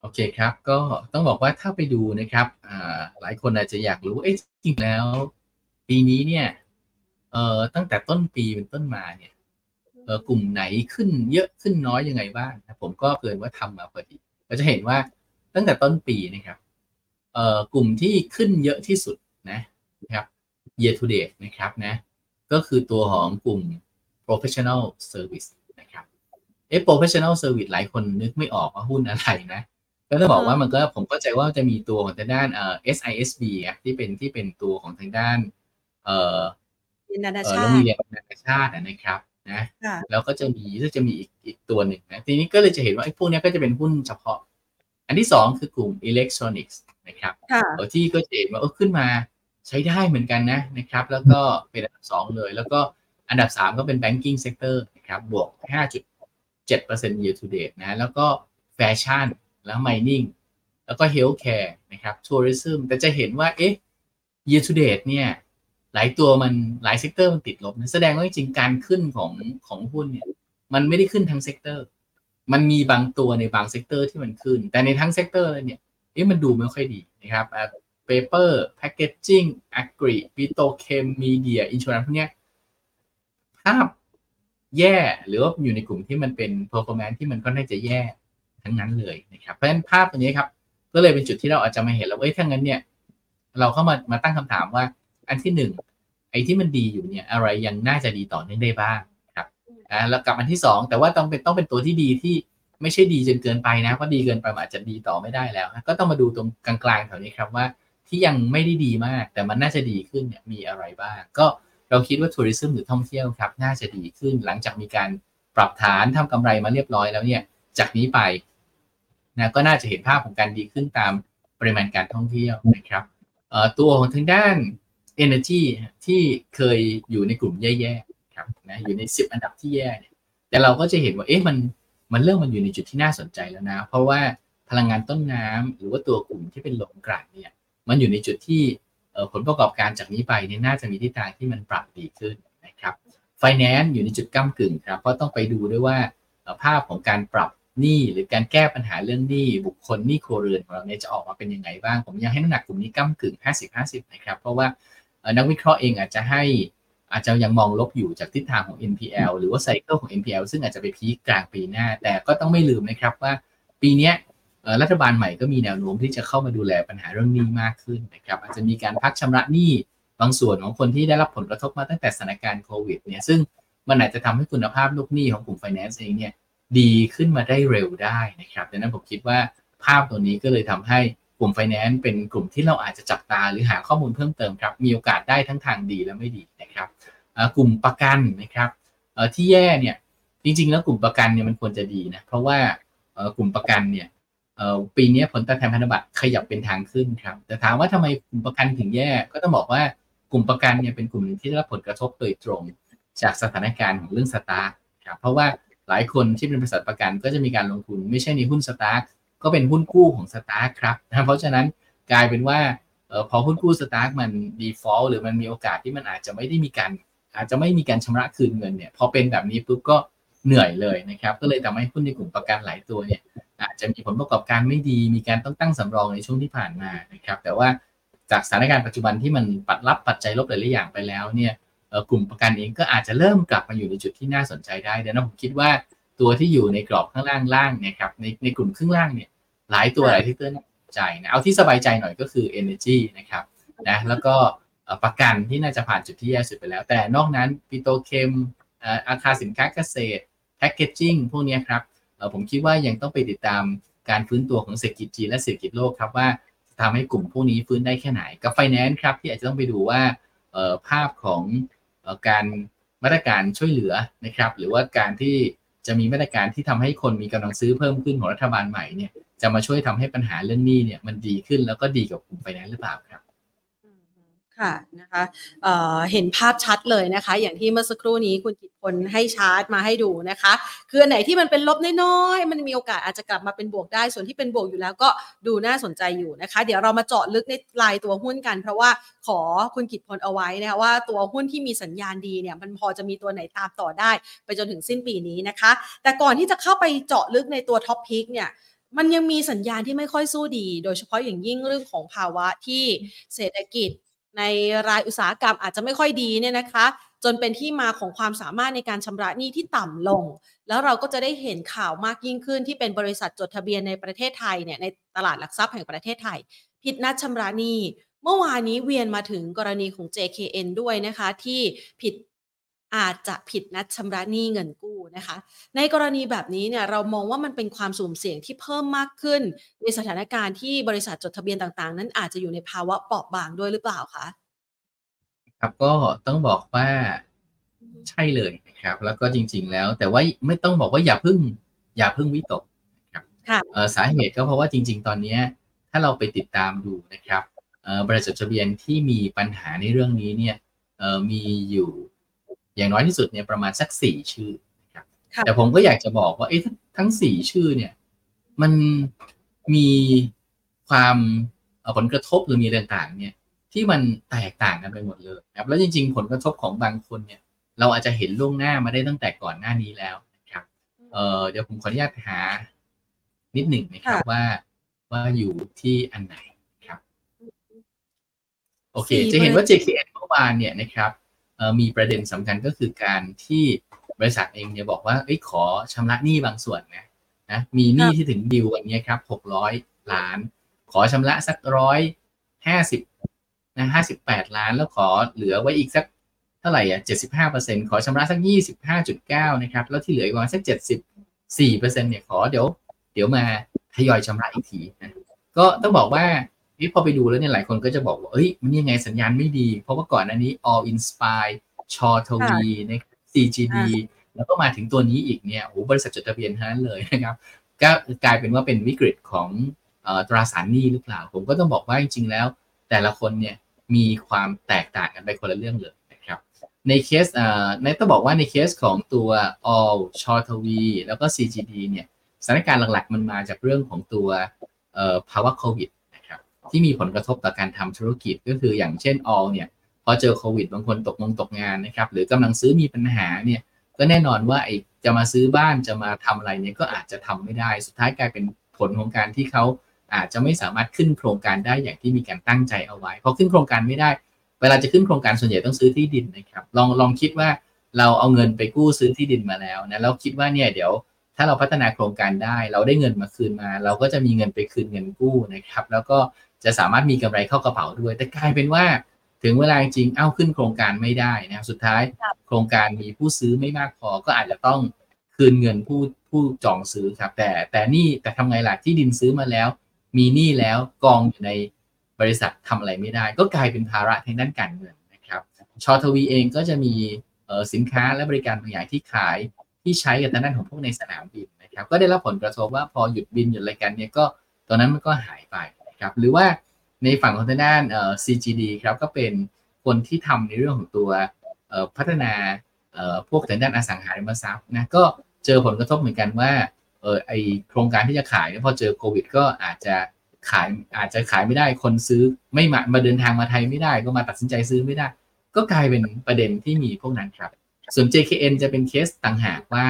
โอเคครับ ก็ต้องบอกว่าถ้าไปดูนะครับหลายคนอาจจะอยากรู้เอ๊ะจริงแล้ว ปีนี้เนี่ยเอ่อตั้งแต่ต้นปีเป็นต้นมาเนี่ยเออกลุ่มไหนขึ้นเยอะขึ้นน้อยยังไงบ้างผมก็เกินว่าทำมาพอดีเราจะเห็นว่าตั้งแต่ต้นปีนะครับเอ่อกลุ่มที่ขึ้นเยอะที่สุดนะนะครับ year to date นะครับนะก็คือตัวของกลุ่ม professional service นะครับเอ๊ะ professional service หลายคนนึกไม่ออกว่าหุ้นอะไรนะก็ต้องบอกว่ามันก็ผมเข้าใจว่าจะมีตัวของทางด้านเอ่อ SISB อะที่เป็นที่เป็นตัวของทางด้าน เอ่อนานาชาติโรงเรียนนานาชาตินะครับนะแล้วก็จะมีก็จะมีอีกอีกตัวหนึ่งนะทีนี้ก็เลยจะเห็นว่าไอ้พวกนี้ก็จะเป็นหุ้นเฉพาะ อันที่สองคือกลุ่มอิเล็กทรอนิกส์นะครับที่ก็จะเห็นว่าเออขึ้นมาใช้ได้เหมือนกันนะนะครับ แล้วก็เป็นอันดับสองเลย แล้วก็ อันดับสามก็เป็น banking sector นะครับบวก 5.7% year to date นะแล้วก็แฟชั่นแล้ว mining แล้วก็ healthcare นะครับ tourism แต่จะเห็นว่าเอ๊ะ year to date เนี่ยหลายตัวมันหลาย sector มันติดลบนะแสดงว่าจริงการขึ้นของของหุ้นเนี่ยมันไม่ได้ขึ้นทั้ง sector มันมีบางตัวในบาง sector ที่มันขึ้น แต่ในทั้ง sector เลยเนี่ยเอ๊ะมันดูไม่ค่อยดีนะครับ paper packaging agri petrochem media insurance พวกเนี้ยภาพแย่หรือว่าอยู่ในกลุ่มที่มันเป็น performance ที่มันก็น่าจะแย่ทั้งนั้นเลยนะครับ เพราะฉะนั้นภาพตัวนี้ครับ ก็เลยเป็นจุดที่เราอาจจะมาเห็นแล้วเอ้ยถ้างั้นเนี่ย เราเข้ามามาตั้งคำถามว่า อันที่หนึ่งไอ้ที่มันดีอยู่เนี่ย อะไรยังน่าจะดีต่อเนื่องได้บ้างครับอ่าแล้วกับอันที่สองแต่ว่าต้องเป็นต้องเป็นตัวที่ดีที่ไม่ใช่ดีจนเกินไปนะเพราะดีเกินไปอาจจะดีต่อไม่ได้แล้ว ก็ต้องมาดูตรงกลางๆแถวนี้ครับว่า ที่ยังไม่ได้ดีมาก แต่มันน่าจะดีขึ้นเนี่ยมีอะไรบ้าง ก็ เราคิดว่าทัวริซึมหรือท่องเที่ยวครับน่าจะดีขึ้นหลังจากมีการปรับฐานทำกำไรมาเรียบร้อยแล้วเนี่ยจากนี้ไปนะก็น่าจะเห็นภาพของการดีขึ้นตามปริมาณการท่องเที่ยวนะครับตัวของทางด้าน Energy ที่เคยอยู่ในกลุ่มแย่ๆครับนะอยู่ใน 10 อันดับที่แย่เนี่ยแต่เราก็จะเห็นว่าเอ๊ะมันมันเริ่มมันอยู่ในจุดที่น่าสนใจแล้วนะ เพราะว่าพลังงานต้นน้ำหรือว่าตัวกลุ่มที่เป็นหลงกลั่นเนี่ยมันอยู่ในจุดที่ ผลประกอบการจากนี้ไปเนี่ยน่าจะมีทิศทางที่มันปรับดีขึ้นนะครับไฟแนนซ์อยู่ในจุดก้ากึ่งครับเพราะต้องไปดูด้วยว่าภาพของการปรับหนี้หรือการแก้ปัญหาเรื่องหนี้บุคคลหนี้ครัวเรือนของเราเนี่ยจะออกมาเป็นยังไงบ้าง ผมยังให้น้ำหนักกลุ่มนี้ก้ากึ่ง 50-50 นะครับ เพราะว่านักวิเคราะห์เองอาจจะให้อาจจะยังมองลบอยู่จากทิศทางของ NPL หรือว่า cycle ของ NPL ซึ่งอาจจะไป peak กลางปีหน้า แต่ก็ต้องไม่ลืมนะครับว่าปีนี้ รัฐบาลใหม่ก็มีแนวโน้มที่จะเข้ามาดูแลปัญหาเรื่องหนี้มากขึ้นนะครับอาจจะมีการพักชำระหนี้บางส่วนของคนที่ได้รับผลกระทบมาตั้งแต่สถานการณ์โควิดเนี่ยซึ่งมันอาจจะทำให้คุณภาพลูกหนี้ของกลุ่มไฟแนนซ์เองเนี่ยดีขึ้นมาได้เร็วได้นะครับดังนั้นผมคิดว่าภาพตัวนี้ก็เลยทำให้กลุ่มไฟแนนซ์เป็นกลุ่มที่เราอาจจะจับตาหรือหาข้อมูลเพิ่มเติมครับ มีโอกาสได้ทั้งทางดีและไม่ดีนะครับกลุ่มประกันนะครับที่แย่เนี่ยจริงๆ แล้วกลุ่มประกันเนี่ยมันควรจะดีนะเพราะว่ากลุ่มประกันเนี่ย ปีนี้ผลตอบแทนพันธบัตรขยับเป็นทางขึ้นครับ แต่ถามว่าทำไมกลุ่มประกันถึงแย่ ก็ต้องบอกว่ากลุ่มประกันเนี่ยเป็นกลุ่มที่ได้รับผลกระทบโดยตรง จากสถานการณ์ของเรื่อง STARK ครับเพราะว่าหลายคนที่เป็นบริษัทประกันก็จะมีการลงทุนไม่ใช่ในหุ้น STARK ก็เป็นหุ้นกู้ของ STARK ครับนะเพราะฉะนั้นกลายเป็นว่าออพอหุ้นกู้ STARK มัน default หรือมันมีโอกาสที่มันอาจจะไม่ได้มีการอาจจะไม่มีการชำระคืนเงินเนี่ยพอเป็นแบบนี้ปุ๊บก็ เหนื่อยเลยนะครับ ก็เลยทำให้หุ้นในกลุ่มประกันหลายตัวเนี่ย อาจจะมีผลประกอบการไม่ดี มีการต้องตั้งสำรองในช่วงที่ผ่านมานะครับ แต่ว่าจากสถานการณ์ปัจจุบันที่มันปัดรับปัจจัยลบหลายๆอย่างไปแล้วเนี่ยกลุ่มประกันเองก็อาจจะเริ่มกลับมาอยู่ในจุดที่น่าสนใจได้ดังนั้นผมคิดว่าตัวที่อยู่ในกรอบข้างล่างล่างนี่ยครับในในกลุ่มครึ่งล่างเนี่ย หลายตัวหลายที่เตือนใจนะเอาที่สบายใจหน่อยก็คือ energy นะครับนะแล้วก็ประกันที่น่าจะผ่านจุดที่แย่สุดไปแล้ว แต่นอกนั้นปิโตเคม อาคารสินค้าเกษตรแพคเกจจิ้งพวกนี้ครับผมคิดว่ายังต้องไปติดตามการฟื้นตัวของเศรษฐกิจจีนและเศรษฐกิจโลกครับว่าทำให้กลุ่มพวกนี้ฟื้นได้แค่ไหน กับไฟแนนซ์ครับที่อาจจะต้องไปดูว่าภาพของการมาตรการช่วยเหลือนะครับหรือว่าการที่จะมีมาตรการที่ทำให้คนมีกำลังซื้อเพิ่มขึ้นของรัฐบาลใหม่เนี่ยจะมาช่วยทำให้ปัญหาเรื่องหนี้เนี่ยมันดีขึ้นแล้วก็ดีกับกลุ่มไฟแนนซ์หรือเปล่าครับ ค่ะนะคะเเห็นภาพชัดเลยนะคะ อย่างที่เมื่อสักครู่นี้คุณกิตพลให้ชาร์ตมาให้ดูนะคะ คืออันไหนที่มันเป็นลบน้อยๆมันมีโอกาสอาจจะกลับมาเป็นบวกได้ ส่วนที่เป็นบวกอยู่แล้วก็ดูน่าสนใจอยู่นะคะ เดี๋ยวเรามาเจาะลึกในรายตัวหุ้นกัน เพราะว่าขอคุณกิตพลเอาไว้นะคะว่าตัวหุ้นที่มีสัญญาณดีเนี่ยมันพอจะมีตัวไหนตามต่อได้ ไปจนถึงสิ้นปีนี้นะคะ แต่ก่อนที่จะเข้าไปเจาะลึกในตัว top pick เนี่ยมันยังมีสัญญาณที่ไม่ค่อยสู้ดี โดยเฉพาะอย่างยิ่งเรื่องของภาวะที่เศรษฐกิจ ในรายอุตสาหกรรมอาจจะไม่ค่อยดีเนี่ยนะคะ จนเป็นที่มาของความสามารถในการชำระหนี้ที่ต่ำลง แล้วเราก็จะได้เห็นข่าวมากยิ่งขึ้นที่เป็นบริษัทจดทะเบียนในประเทศไทยเนี่ยในตลาดหลักทรัพย์แห่งประเทศไทย ผิดนัดชำระหนี้เมื่อวานนี้เวียนมาถึงกรณีของ JKN ด้วยนะคะ ที่ผิด อาจจะผิดนัดชำระหนี้เงินกู้นะคะ ในกรณีแบบนี้เนี่ยเรามองว่ามันเป็นความสุ่มเสี่ยงที่เพิ่มมากขึ้น ในสถานการณ์ที่บริษัทจดทะเบียนต่างๆ นั้นอาจจะอยู่ในภาวะเปราะบางด้วยหรือเปล่าคะครับก็ต้องบอกว่าใช่เลยนะครับ แล้วก็จริง ๆ แล้ว แต่ว่าไม่ต้องบอกว่าอย่าพึ่ง อย่าพึ่งวิตกนะครับค่ะเอ่อสาเหตุก็เพราะว่าจริง ๆ ตอนเนี้ยถ้าเราไปติดตามดูนะครับเอ่อบริษัทจดทะเบียนที่มีปัญหาในเรื่องนี้เนี่ยเอ่อมีอยู่ อย่างน้อยที่สุดเนี่ยประมาณสักสี่ชื่อนะครับค่ะแต่ผมก็อยากจะบอกว่าเอ๊ะทั้งสี่ชื่อเนี่ย มันมีความเอ่อผลกระทบหรือมีอะไรต่างๆเนี่ย ที่มันแตกต่างกันไปหมดเลยนะครับ แล้วจริง ๆ ผลกระทบของบางคนเนี่ย เราอาจจะเห็นล่วงหน้ามาได้ตั้งแต่ก่อนหน้านี้แล้วนะครับเอ่อเดี๋ยวผมขออนุญาตหา นิดหนึ่งนะครับค่ะว่าว่าอยู่ที่อันไหนครับ โอเคสี่จะเห็นว่าบริษัท JKN เมื่อวานเนี่ยนะครับเอ่อ มีประเด็นสำคัญก็คือการที่บริษัทเองเนี่ยบอกว่าเอ้ยขอชำระหนี้บางส่วนนะนะมีหนี้ที่ถึงดิววันนี้ครับหกร้อยล้าน ขอชำระสักร้อยห้าสิบนะห้าสิบแปดล้าน แล้วขอเหลือไว้อีกสักเท่าไหร่อะเจ็ดสิบห้าเปอร์เซ็นขอชำระสักยี่สิบห้าจุดเก้านะครับ แล้วที่เหลืออีกประมาณสักเจ็ดสิบสี่เปอร์เซ็นเนี่ยขอเดี๋ยว เดี๋ยวมาทยอยชำระอีกทีนะก็ต้องบอกว่า เอ๊ะพอไปดูแล้วเนี่ยหลายคนก็จะบอกว่าเอ้ยมันยังไงสัญญาณไม่ดี เพราะว่าก่อนหน้านี้ All Inspire ชอทวีนะครับ CGD แล้วก็มาถึงตัวนี้อีกเนี่ยโอ้โหบริษัทจดทะเบียนทั้งนั้นเลยนะครับก็กลายเป็นว่าเป็นวิกฤตของเอ่อตราสารหนี้หรือเปล่า ผมก็ต้องบอกว่าจริงๆแล้ว แต่ละคนเนี่ยมีความแตกต่างกันไปคนละเรื่องเลยนะครับในเคสเอ่อในต้องบอกว่าในเคสของตัว All ชอทวีแล้วก็ CGD เนี่ยสถานการณ์หลักๆ มันมาจากเรื่องของตัวเอ่อภาวะโควิดนะครับ ที่มีผลกระทบต่อการทำธุรกิจก็คืออย่างเช่น All เนี่ยพอเจอโควิดบางคนตกงงตกงานนะครับหรือกำลังซื้อมีปัญหาเนี่ยก็แน่นอนว่าไอ้จะมาซื้อบ้านจะมาทำอะไรเนี่ยก็อาจจะทำไม่ได้ สุดท้ายกลายเป็นผลของการที่เขาอาจจะไม่สามารถขึ้นโครงการได้อย่างที่มีการตั้งใจเอาไว้พอขึ้นโครงการไม่ได้ เวลาจะขึ้นโครงการส่วนใหญ่ต้องซื้อที่ดินนะครับลองลองคิดว่าเราเอาเงินไปกู้ซื้อที่ดินมาแล้วนะแล้วคิดว่าเนี่ยเดี๋ยวถ้าเราพัฒนาโครงการได้ เราได้เงินมาคืนมา เราก็จะมีเงินไปคืนเงินกู้นะครับ แล้วก็ จะสามารถมีกำไรเข้ากระเป๋าด้วย แต่กลายเป็นว่าถึงเวลาจริงเอ้าขึ้นโครงการไม่ได้นะครับสุดท้ายโครงการมีผู้ซื้อไม่มากพอก็อาจจะต้องคืนเงินผู้ผู้จองซื้อครับ แต่แต่นี่แต่ทำไงล่ะที่ดินซื้อมาแล้ว มีหนี้แล้วกองอยู่ในบริษัททำอะไรไม่ได้ ก็กลายเป็นภาระทางด้านการเงินนะครับชอทวีเองก็จะมีเอ่อสินค้าและบริการบางอย่างที่ขายที่ใช้กับทางด้านของพวกในสนามบินนะครับ ก็ได้รับผลกระทบว่าพอหยุดบินหยุดอะไรกันเนี่ยก็ตอนนั้นมันก็หายไปนะ ครับหรือว่าในฝั่งของทางด้านเอ่อ CGD ครับก็เป็นคนที่ทำในเรื่องของตัวเอ่อพัฒนาเอ่อพวกทางด้านอสังหาริมทรัพย์นะก็เจอผลกระทบเหมือนกันว่าเออไอโครงการที่จะขายพอเจอโควิด ก็อาจจะขายอาจจะขายไม่ได้คนซื้อไม่มามาเดินทางมาไทยไม่ได้ ก็มาตัดสินใจซื้อไม่ได้ ก็กลายเป็นประเด็นที่มีพวกนั้นครับ ส่วน JKN จะเป็นเคสต่างหากว่า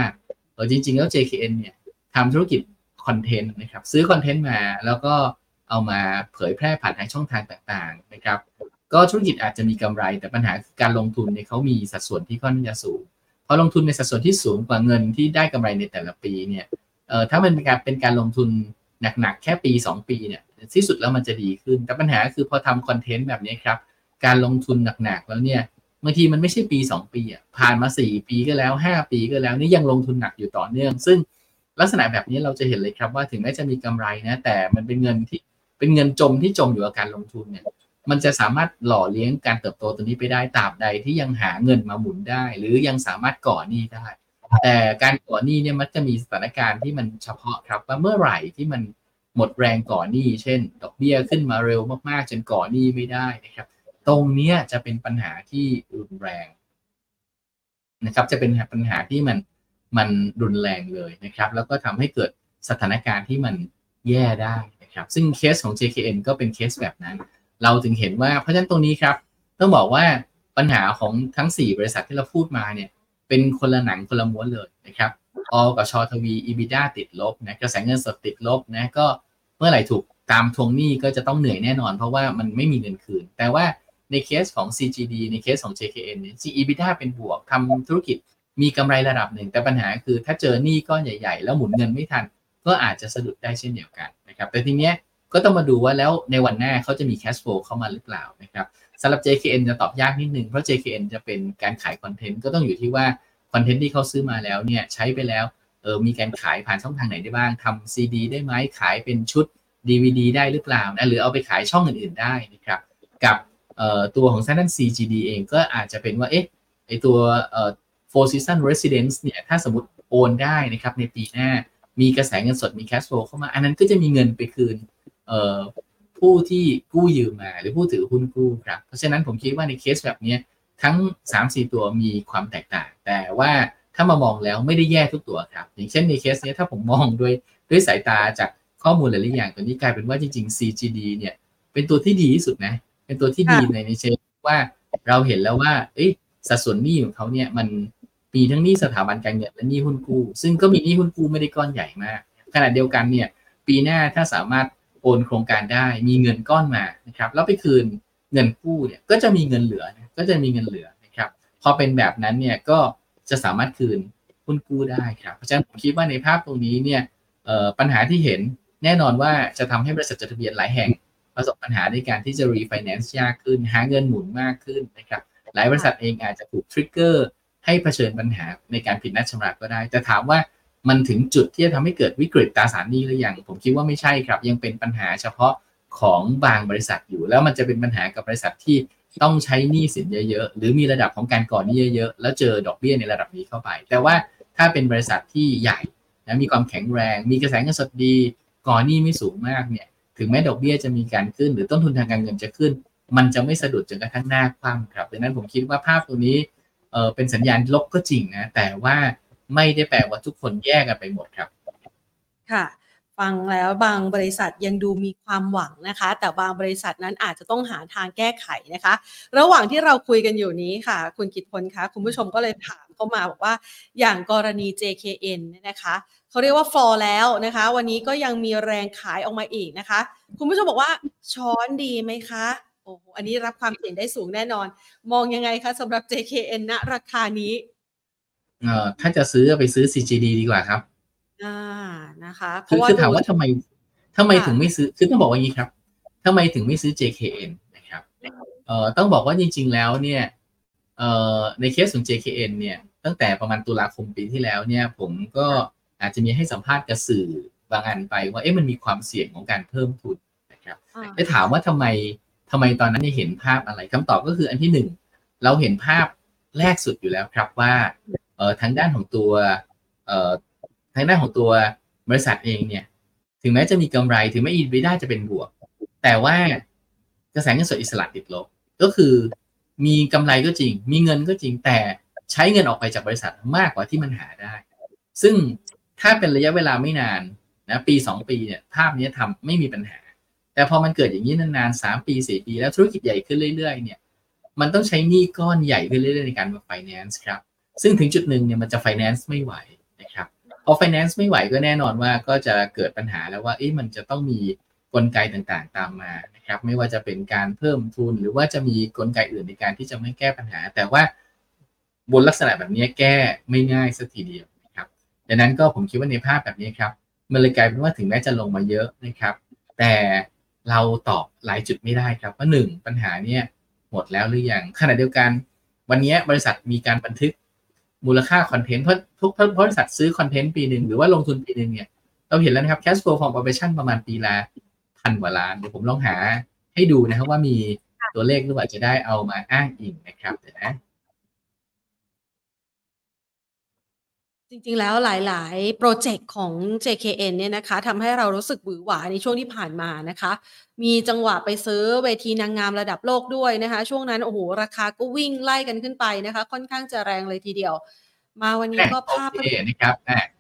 เออจริง ๆ แล้ว JKN เนี่ยทำธุรกิจคอนเทนต์นะครับซื้อคอนเทนต์มาแล้วก็ เอามาเผยแพร่ผ่านทางช่องทางต่างๆนะครับ ก็ธุรกิจอาจจะมีกำไร แต่ปัญหาคือการลงทุนเนี่ยเขามีสัดส่วนที่ค่อนข้างจะสูงพอลงทุนในสัดส่วนที่สูงกว่าเงินที่ได้กำไรในแต่ละปีเนี่ยเอ่อถ้ามันเป็นการเป็นการลงทุนหนักๆแค่ปี 2 ปีเนี่ยที่สุดแล้วมันจะดีขึ้น แต่ปัญหาคือพอทำคอนเทนต์แบบนี้ครับ การลงทุนหนักๆแล้วเนี่ยบางทีมันไม่ใช่ปี 2 ปีอะผ่านมา 4 ปีก็แล้ว 5 ปีก็แล้วนี่ยังลงทุนหนักอยู่ต่อเนื่อง ซึ่งลักษณะแบบนี้เราจะเห็นเลยครับว่าถึงแม้จะมีกำไรนะแต่มันเป็นเงินที่ เป็นเงินจมที่จมอยู่กับการลงทุนเนี่ย มันจะสามารถหล่อเลี้ยงการเติบโตตัวนี้ไปได้ตราบใดที่ยังหาเงินมาหมุนได้ หรือยังสามารถก่อหนี้ได้ แต่การก่อหนี้เนี่ยมันจะมีสถานการณ์ที่มันเฉพาะครับว่าเมื่อไหร่ที่มันหมดแรงก่อหนี้ เช่น ดอกเบี้ยขึ้นมาเร็วมากๆ จนก่อหนี้ไม่ได้นะครับ ตรงเนี้ยจะเป็นปัญหาที่รุนแรงนะครับ จะเป็นปัญหาที่มันมันรุนแรงเลยนะครับ แล้วก็ทำให้เกิดสถานการณ์ที่มันแย่ได้ นะครับซึ่งเคสของ JKN ก็เป็นเคสแบบนั้น เราถึงเห็นว่าเพราะฉะนั้นตรงนี้ครับ ต้องบอกว่าปัญหาของทั้ง 4 บริษัทที่เราพูดมาเนี่ยเป็นคนละหนังคนละม้วนเลยนะครับออกับชอทวี EBITDA ติดลบนะกระแสเงินสดติดลบนะก็เมื่อไหร่ถูกตามทวงหนี้ก็จะต้องเหนื่อยแน่นอน เพราะว่ามันไม่มีเงินคืน แต่ว่าในเคสของ CGD ในเคสของ JKN เนี่ย EBITDA เป็นบวกทำธุรกิจมีกำไรระดับหนึ่ง แต่ปัญหาคือถ้าเจอหนี้ก้อนใหญ่ ๆ แล้วหมุนเงินไม่ทัน ก็อาจจะสะดุดได้เช่นเดียวกัน นะครับแต่ทีเนี้ยก็ต้องมาดูว่าแล้วในวันหน้าเขาจะมี cash flow เข้ามาหรือเปล่านะครับสำหรับ JKN จะตอบยากนิดนึง เพราะ JKN จะเป็นการขายคอนเทนต์ก็ต้องอยู่ที่ว่าคอนเทนต์ที่เขาซื้อมาแล้วเนี่ยใช้ไปแล้วเออมีการขายผ่านช่องทางไหนได้บ้างทำ CD ได้ไหมขายเป็นชุด DVD ได้หรือเปล่านะหรือเอาไปขายช่องอื่นๆได้นะครับกับตัวของ s a n น CGD เองก็อาจจะเป็นว่าเอ๊ะไอตัว four season residence เนี่ยถ้าสมมติโอนได้นะครับในปีหน้า มีกระแสเงินสดมี cash flow เข้ามาอันนั้นก็จะมีเงินไปคืนผู้ที่กู้ยืมมาหรือผู้ถือหุ้นกู้ครับเพราะฉะนั้นผมคิดว่าในเคสแบบนี้ทั้ง 3-4 ตัวมีความแตกต่าง แต่ว่าถ้ามามองแล้วไม่ได้แย่ทุกตัวครับ อย่างเช่นในเคสนี้ถ้าผมมองด้วยด้วยสายตาจากข้อมูลหลายๆอย่างตัวนี้กลายเป็นว่าจริง ๆ CGD เนี่ยเป็นตัวที่ดีที่สุดนะ เป็นตัวที่ดีในในเชิงว่าเราเห็นแล้วว่าเอ้สัดส่วนหนี้ของเขาเนี่ยมัน มีทั้งหนี้สถาบันการเงินและหนี้หุ้นกู้ ซึ่งก็มีหนี้หุ้นกู้ไม่ได้ก้อนใหญ่มาก ขณะเดียวกันเนี่ยปีหน้าถ้าสามารถโอนโครงการได้มีเงินก้อนมานะครับแล้วไปคืนเงินกู้เนี่ยก็จะมีเงินเหลือก็จะมีเงินเหลือนะครับพอเป็นแบบนั้นเนี่ยก็จะสามารถคืนหุ้นกู้ได้ครับเพราะฉะนั้นผมคิดว่าในภาพตรงนี้เนี่ยปัญหาที่เห็นแน่นอนว่าจะทำให้บริษัทจดทะเบียนหลายแห่งประสบปัญหาในการที่จะรีไฟแนนซ์ยากขึ้น หาเงินหมุนมากขึ้นนะครับหลายบริษัทเองอาจจะถูก trigger ให้เผชิญปัญหาในการผิดนัดชำระก็ได้ แต่ถามว่ามันถึงจุดที่จะทำให้เกิดวิกฤตตราสารหนี้หรือยังผมคิดว่าไม่ใช่ครับ ยังเป็นปัญหาเฉพาะของบางบริษัทอยู่ แล้วมันจะเป็นปัญหากับบริษัทที่ต้องใช้หนี้สินเยอะๆ หรือมีระดับของการก่อนหนี้เยอะๆ แล้วเจอดอกเบี้ยในระดับนี้เข้าไป แต่ว่าถ้าเป็นบริษัทที่ใหญ่นะมีความแข็งแรง มีกระแสเงินสดดี ก่อนหนี้ไม่สูงมากเนี่ย ถึงแม้ดอกเบี้ยจะมีการขึ้น หรือต้นทุนทางการเงินจะขึ้น มันจะไม่สะดุดจนกระทั่งหน้าคว่ำครับดังนั้นผมคิดว่าภาพตัวนี้ เออเป็นสัญญาณลบก็จริงนะ แต่ว่าไม่ได้แปลว่าทุกคนแยกกันไปหมดครับ ค่ะฟังแล้วบางบริษัทยังดูมีความหวังนะคะ แต่บางบริษัทนั้นอาจจะต้องหาทางแก้ไขนะคะ ระหว่างที่เราคุยกันอยู่นี้ค่ะ คุณกิตพลคะคุณผู้ชมก็เลยถามเข้ามาบอกว่าอย่างกรณี JKN นะคะเขาเรียกว่าฟอร์แล้วนะคะ วันนี้ก็ยังมีแรงขายออกมาอีกนะคะ คุณผู้ชมบอกว่าช้อนดีไหมคะ อ้โหอันนี้รับความเสี่ยงได้สูงแน่นอน มองยังไงคะสำหรับ JKN ณราคานี้เอ่อถ้าจะซื้อไปซื้อ CGD ดีกว่าครับ อ่านะคะคือคือถามว่าทำไมทำไมถึงไม่ซื้อคือต้องบอกว่างี้ครับทำไมถึงไม่ซื้อ JKN นะครับเอ่อต้องบอกว่าจริง ๆ แล้วเนี่ยเอ่อในเคสของ JKN เนี่ยตั้งแต่ประมาณตุลาคมปีที่แล้วเนี่ย ผมก็อาจจะมีให้สัมภาษณ์กับสื่อบางอันไปว่าเอ๊ะมันมีความเสี่ยงของการเพิ่มทุนนะครับได้ถามว่าทำไม ทำไมตอนนั้นเห็นภาพอะไรคำตอบก็คืออันที่หนึ่งเราเห็นภาพแรกสุดอยู่แล้วครับว่าเอ่อทางด้านของตัวเอ่อทางด้านของตัวบริษัทเองเนี่ย ถึงแม้จะมีกำไรถึงแม้อีบีได้จะเป็นบวก แต่ว่ากระแสเงินสดอิสระติดลบก็คือมีกำไรก็จริง มีเงินก็จริงแต่ใช้เงินออกไปจากบริษัทมากกว่าที่มันหาได้ ซึ่งถ้าเป็นระยะเวลาไม่นานนะปีสองปีเนี่ยภาพนี้ทำไม่มีปัญหา แต่พอมันเกิดอย่างนี้นานๆสามปีสี่ปี แล้วธุรกิจใหญ่ขึ้นเรื่อยๆเนี่ยมันต้องใช้หนี้ก้อนใหญ่ขึ้นเรื่อยๆในการมาไฟแนนซ์ครับซึ่งถึงจุดหนึ่งเนี่ยมันจะไฟแนนซ์ไม่ไหวนะครับพอไฟแนนซ์ไม่ไหวก็แน่นอนว่าก็จะเกิดปัญหาแล้วว่าเอ๊ะมันจะต้องมีกลไกต่างๆตามมานะครับไม่ว่าจะเป็นการเพิ่มทุนหรือว่าจะมีกลไกอื่นในการที่จะไม่แก้ปัญหา แต่ว่าบนลักษณะแบบนี้แก้ไม่ง่ายสักทีเดียวนะครับดังนั้นก็ผมคิดว่าในภาพแบบนี้ครับมันเลยกลายเป็นว่าถึงแม้จะลงมาเยอะนะครับ แต่ เราตอบหลายจุดไม่ได้ครับว่าหนึ่งปัญหาเนี่ยหมดแล้วหรือยังขณะเดียวกัน วันนี้บริษัทมีการบันทึกมูลค่าคอนเทนต์เพราะทุกบริษัทซื้อคอนเทนต์ปีหนึ่งหรือว่าลงทุนปีหนึ่งเนี่ยเราเห็นแล้วนะครับ cash flow from operation ประมาณปีละพันกว่าล้านเดี๋ยวผมลองหาให้ดูนะครับว่ามีตัวเลขหรือว่าจะได้เอามาอ้างอิงนะครับเดี๋ยวนะ จริงๆ แล้วหลาย ๆ โปรเจกต์ของ JKN เนี่ยนะคะทำให้เรารู้สึกหวือหวาในช่วงที่ผ่านมานะคะ มีจังหวะไปซื้อเวทีนางงามระดับโลกด้วยนะคะ ช่วงนั้นโอ้โหราคาก็วิ่งไล่กันขึ้นไปนะคะ ค่อนข้างจะแรงเลยทีเดียว มาวันนี้ก็ภาพโอเคนะครับ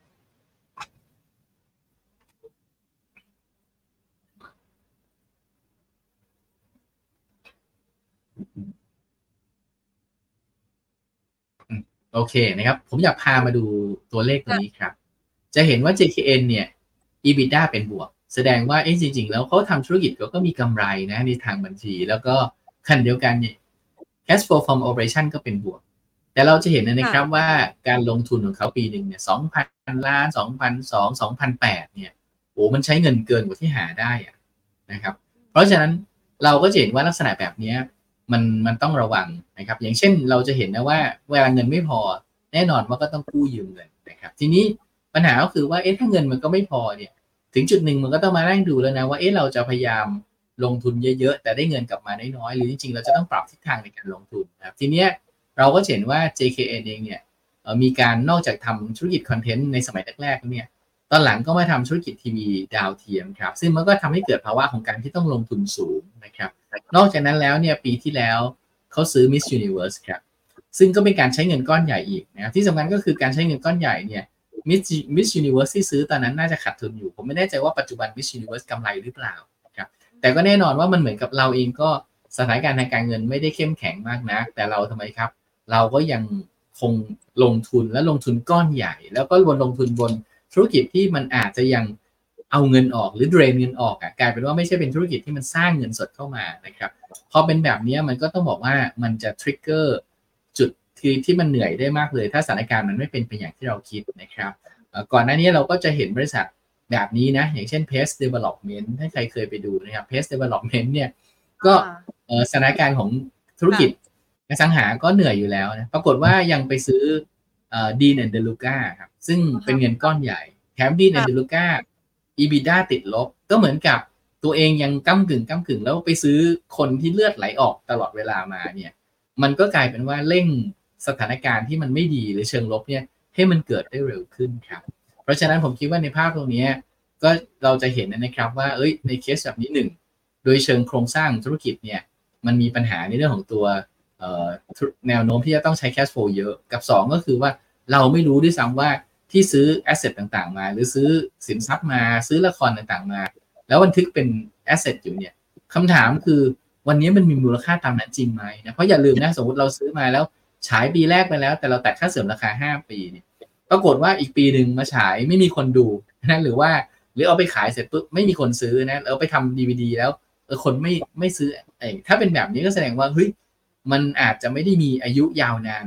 โอเคนะครับ ผมอยากพามาดูตัวเลขตัวนี้ครับ จะเห็นว่า JKN เนี่ย EBITDA เป็นบวก แสดงว่าเอ๊ะจริง ๆ แล้วเขาทำธุรกิจเขาก็มีกำไรนะในทางบัญชี แล้วก็ขณะเดียวกันเนี่ย cash flow from operation ก็เป็นบวก แต่เราจะเห็นนะครับว่าการลงทุนของเขาปีหนึ่งเนี่ยสองพันล้านสองพันสองสองพันแปดเนี่ยโอ้มันใช้เงินเกินกว่าที่หาได้อะนะครับ เพราะฉะนั้นเราก็จะเห็นว่าลักษณะแบบนี้ มันมันต้องระวังนะครับ อย่างเช่นเราจะเห็นนะว่า เวลาเงินไม่พอ แน่นอนว่าก็ต้องกู้ยืมเงินนะครับ ทีนี้ปัญหาก็คือว่าเอ๊ะถ้าเงินมันก็ไม่พอเนี่ย ถึงจุดหนึ่งมันก็ต้องมานั่งดูแล้วนะว่าเอ๊ะเราจะพยายามลงทุนเยอะๆ แต่ได้เงินกลับมาน้อยๆ หรือจริงๆ เราจะต้องปรับทิศทางในการลงทุนนะครับ ทีเนี้ยเราก็เห็นว่า JKN เองเนี่ยมีการนอกจากทำธุรกิจคอนเทนต์ในสมัยแรกๆเนี่ย ตอนหลังก็มาทำธุรกิจทีวีดาวเทียมครับ ซึ่งมันก็ทำให้เกิดภาวะของการที่ต้องลงทุนสูงนะครับ นอกจากนั้นแล้วเนี่ยปีที่แล้วเขาซื้อ Miss Universe ครับ ซึ่งก็เป็นการใช้เงินก้อนใหญ่อีกนะที่สำคัญก็คือการใช้เงินก้อนใหญ่เนี่ย Miss Miss Universe ที่ซื้อตอนนั้นน่าจะขาดทุนอยู่ ผมไม่แน่ใจว่าปัจจุบัน Miss Universe กำไรหรือเปล่าครับแต่ก็แน่นอนว่ามันเหมือนกับเราเองก็สถานการณ์ทางการเงินไม่ได้เข้มแข็งมากนะัก แต่เราทำไมครับ เราก็ยังคงลงทุนและลงทุนก้อนใหญ่ แล้วก็วนลงทุนบนธุรกิจที่มันอาจจะยัง เอาเงินออกหรือเดรนเงินออกอะกลายเป็นว่าไม่ใช่เป็นธุรกิจที่มันสร้างเงินสดเข้ามานะครับพอเป็นแบบนี้มันก็ต้องบอกว่ามันจะทริกเกอร์จุดที่ที่มันเหนื่อยได้มากเลย ถ้าสถานการณ์มันไม่เป็นไปอย่างที่เราคิดนะครับก่อนหน้านี้เราก็จะเห็นบริษัทแบบนี้นะ อย่างเช่น Pace Development ถ้าใครเคยไปดูนะครับ Pace Development เนี่ยก็สถานการณ์ของธุรกิจอสังหาก็เหนื่อยอยู่แล้วนะปรากฏว่ายังไปซื้อDean & DeLuca ครับซึ่งเป็นเงินก้อนใหญ่ แถม Dean & DeLuca EBITDA ติดลบ ก็เหมือนกับตัวเองยังก้ากึ่งก้ากึ่งแล้วไปซื้อคนที่เลือดไหลออกตลอดเวลามาเนี่ย มันก็กลายเป็นว่าเร่งสถานการณ์ที่มันไม่ดีหรือเชิงลบเนี่ยให้มันเกิดได้เร็วขึ้นครับ เพราะฉะนั้นผมคิดว่าในภาพตรงนี้ก็เราจะเห็นนะครับว่าเอ้ยในเคสแบบนี้หนึ่งโดยเชิงโครงสร้างธุรกิจเนี่ยมันมีปัญหาในเรื่องของตัวแนวโน้มที่จะต้องใช้ cash flow เยอะกับ 2 ก็คือว่าเราไม่รู้ด้วยซ้ำว่า ที่ซื้อแอสเซทต่างๆ มา หรือซื้อสินทรัพย์มาซื้อละครต่างๆมา แล้วบันทึกเป็นแอสเซทอยู่เนี่ยคำถามคือวันนี้มันมีมูลค่าตามนั้นจริงไหมนะเพราะอย่าลืมนะสมมติเราซื้อมาแล้วฉายปีแรกไปแล้ว แต่เราตัดค่าเสริมราคา 5 ปีเนี่ยปรากฏว่าอีกปีหนึ่งมาฉายไม่มีคนดูนะหรือว่าหรือเอาไปขายเสร็จปุ๊บไม่มีคนซื้อนะเราไปทำดีวดีแล้วเออคนไม่ไม่ซื้อไอ้ถ้าเป็นแบบนี้ก็แสดงว่าเฮ้ยมันอาจจะไม่ได้มีอายุยาวนาน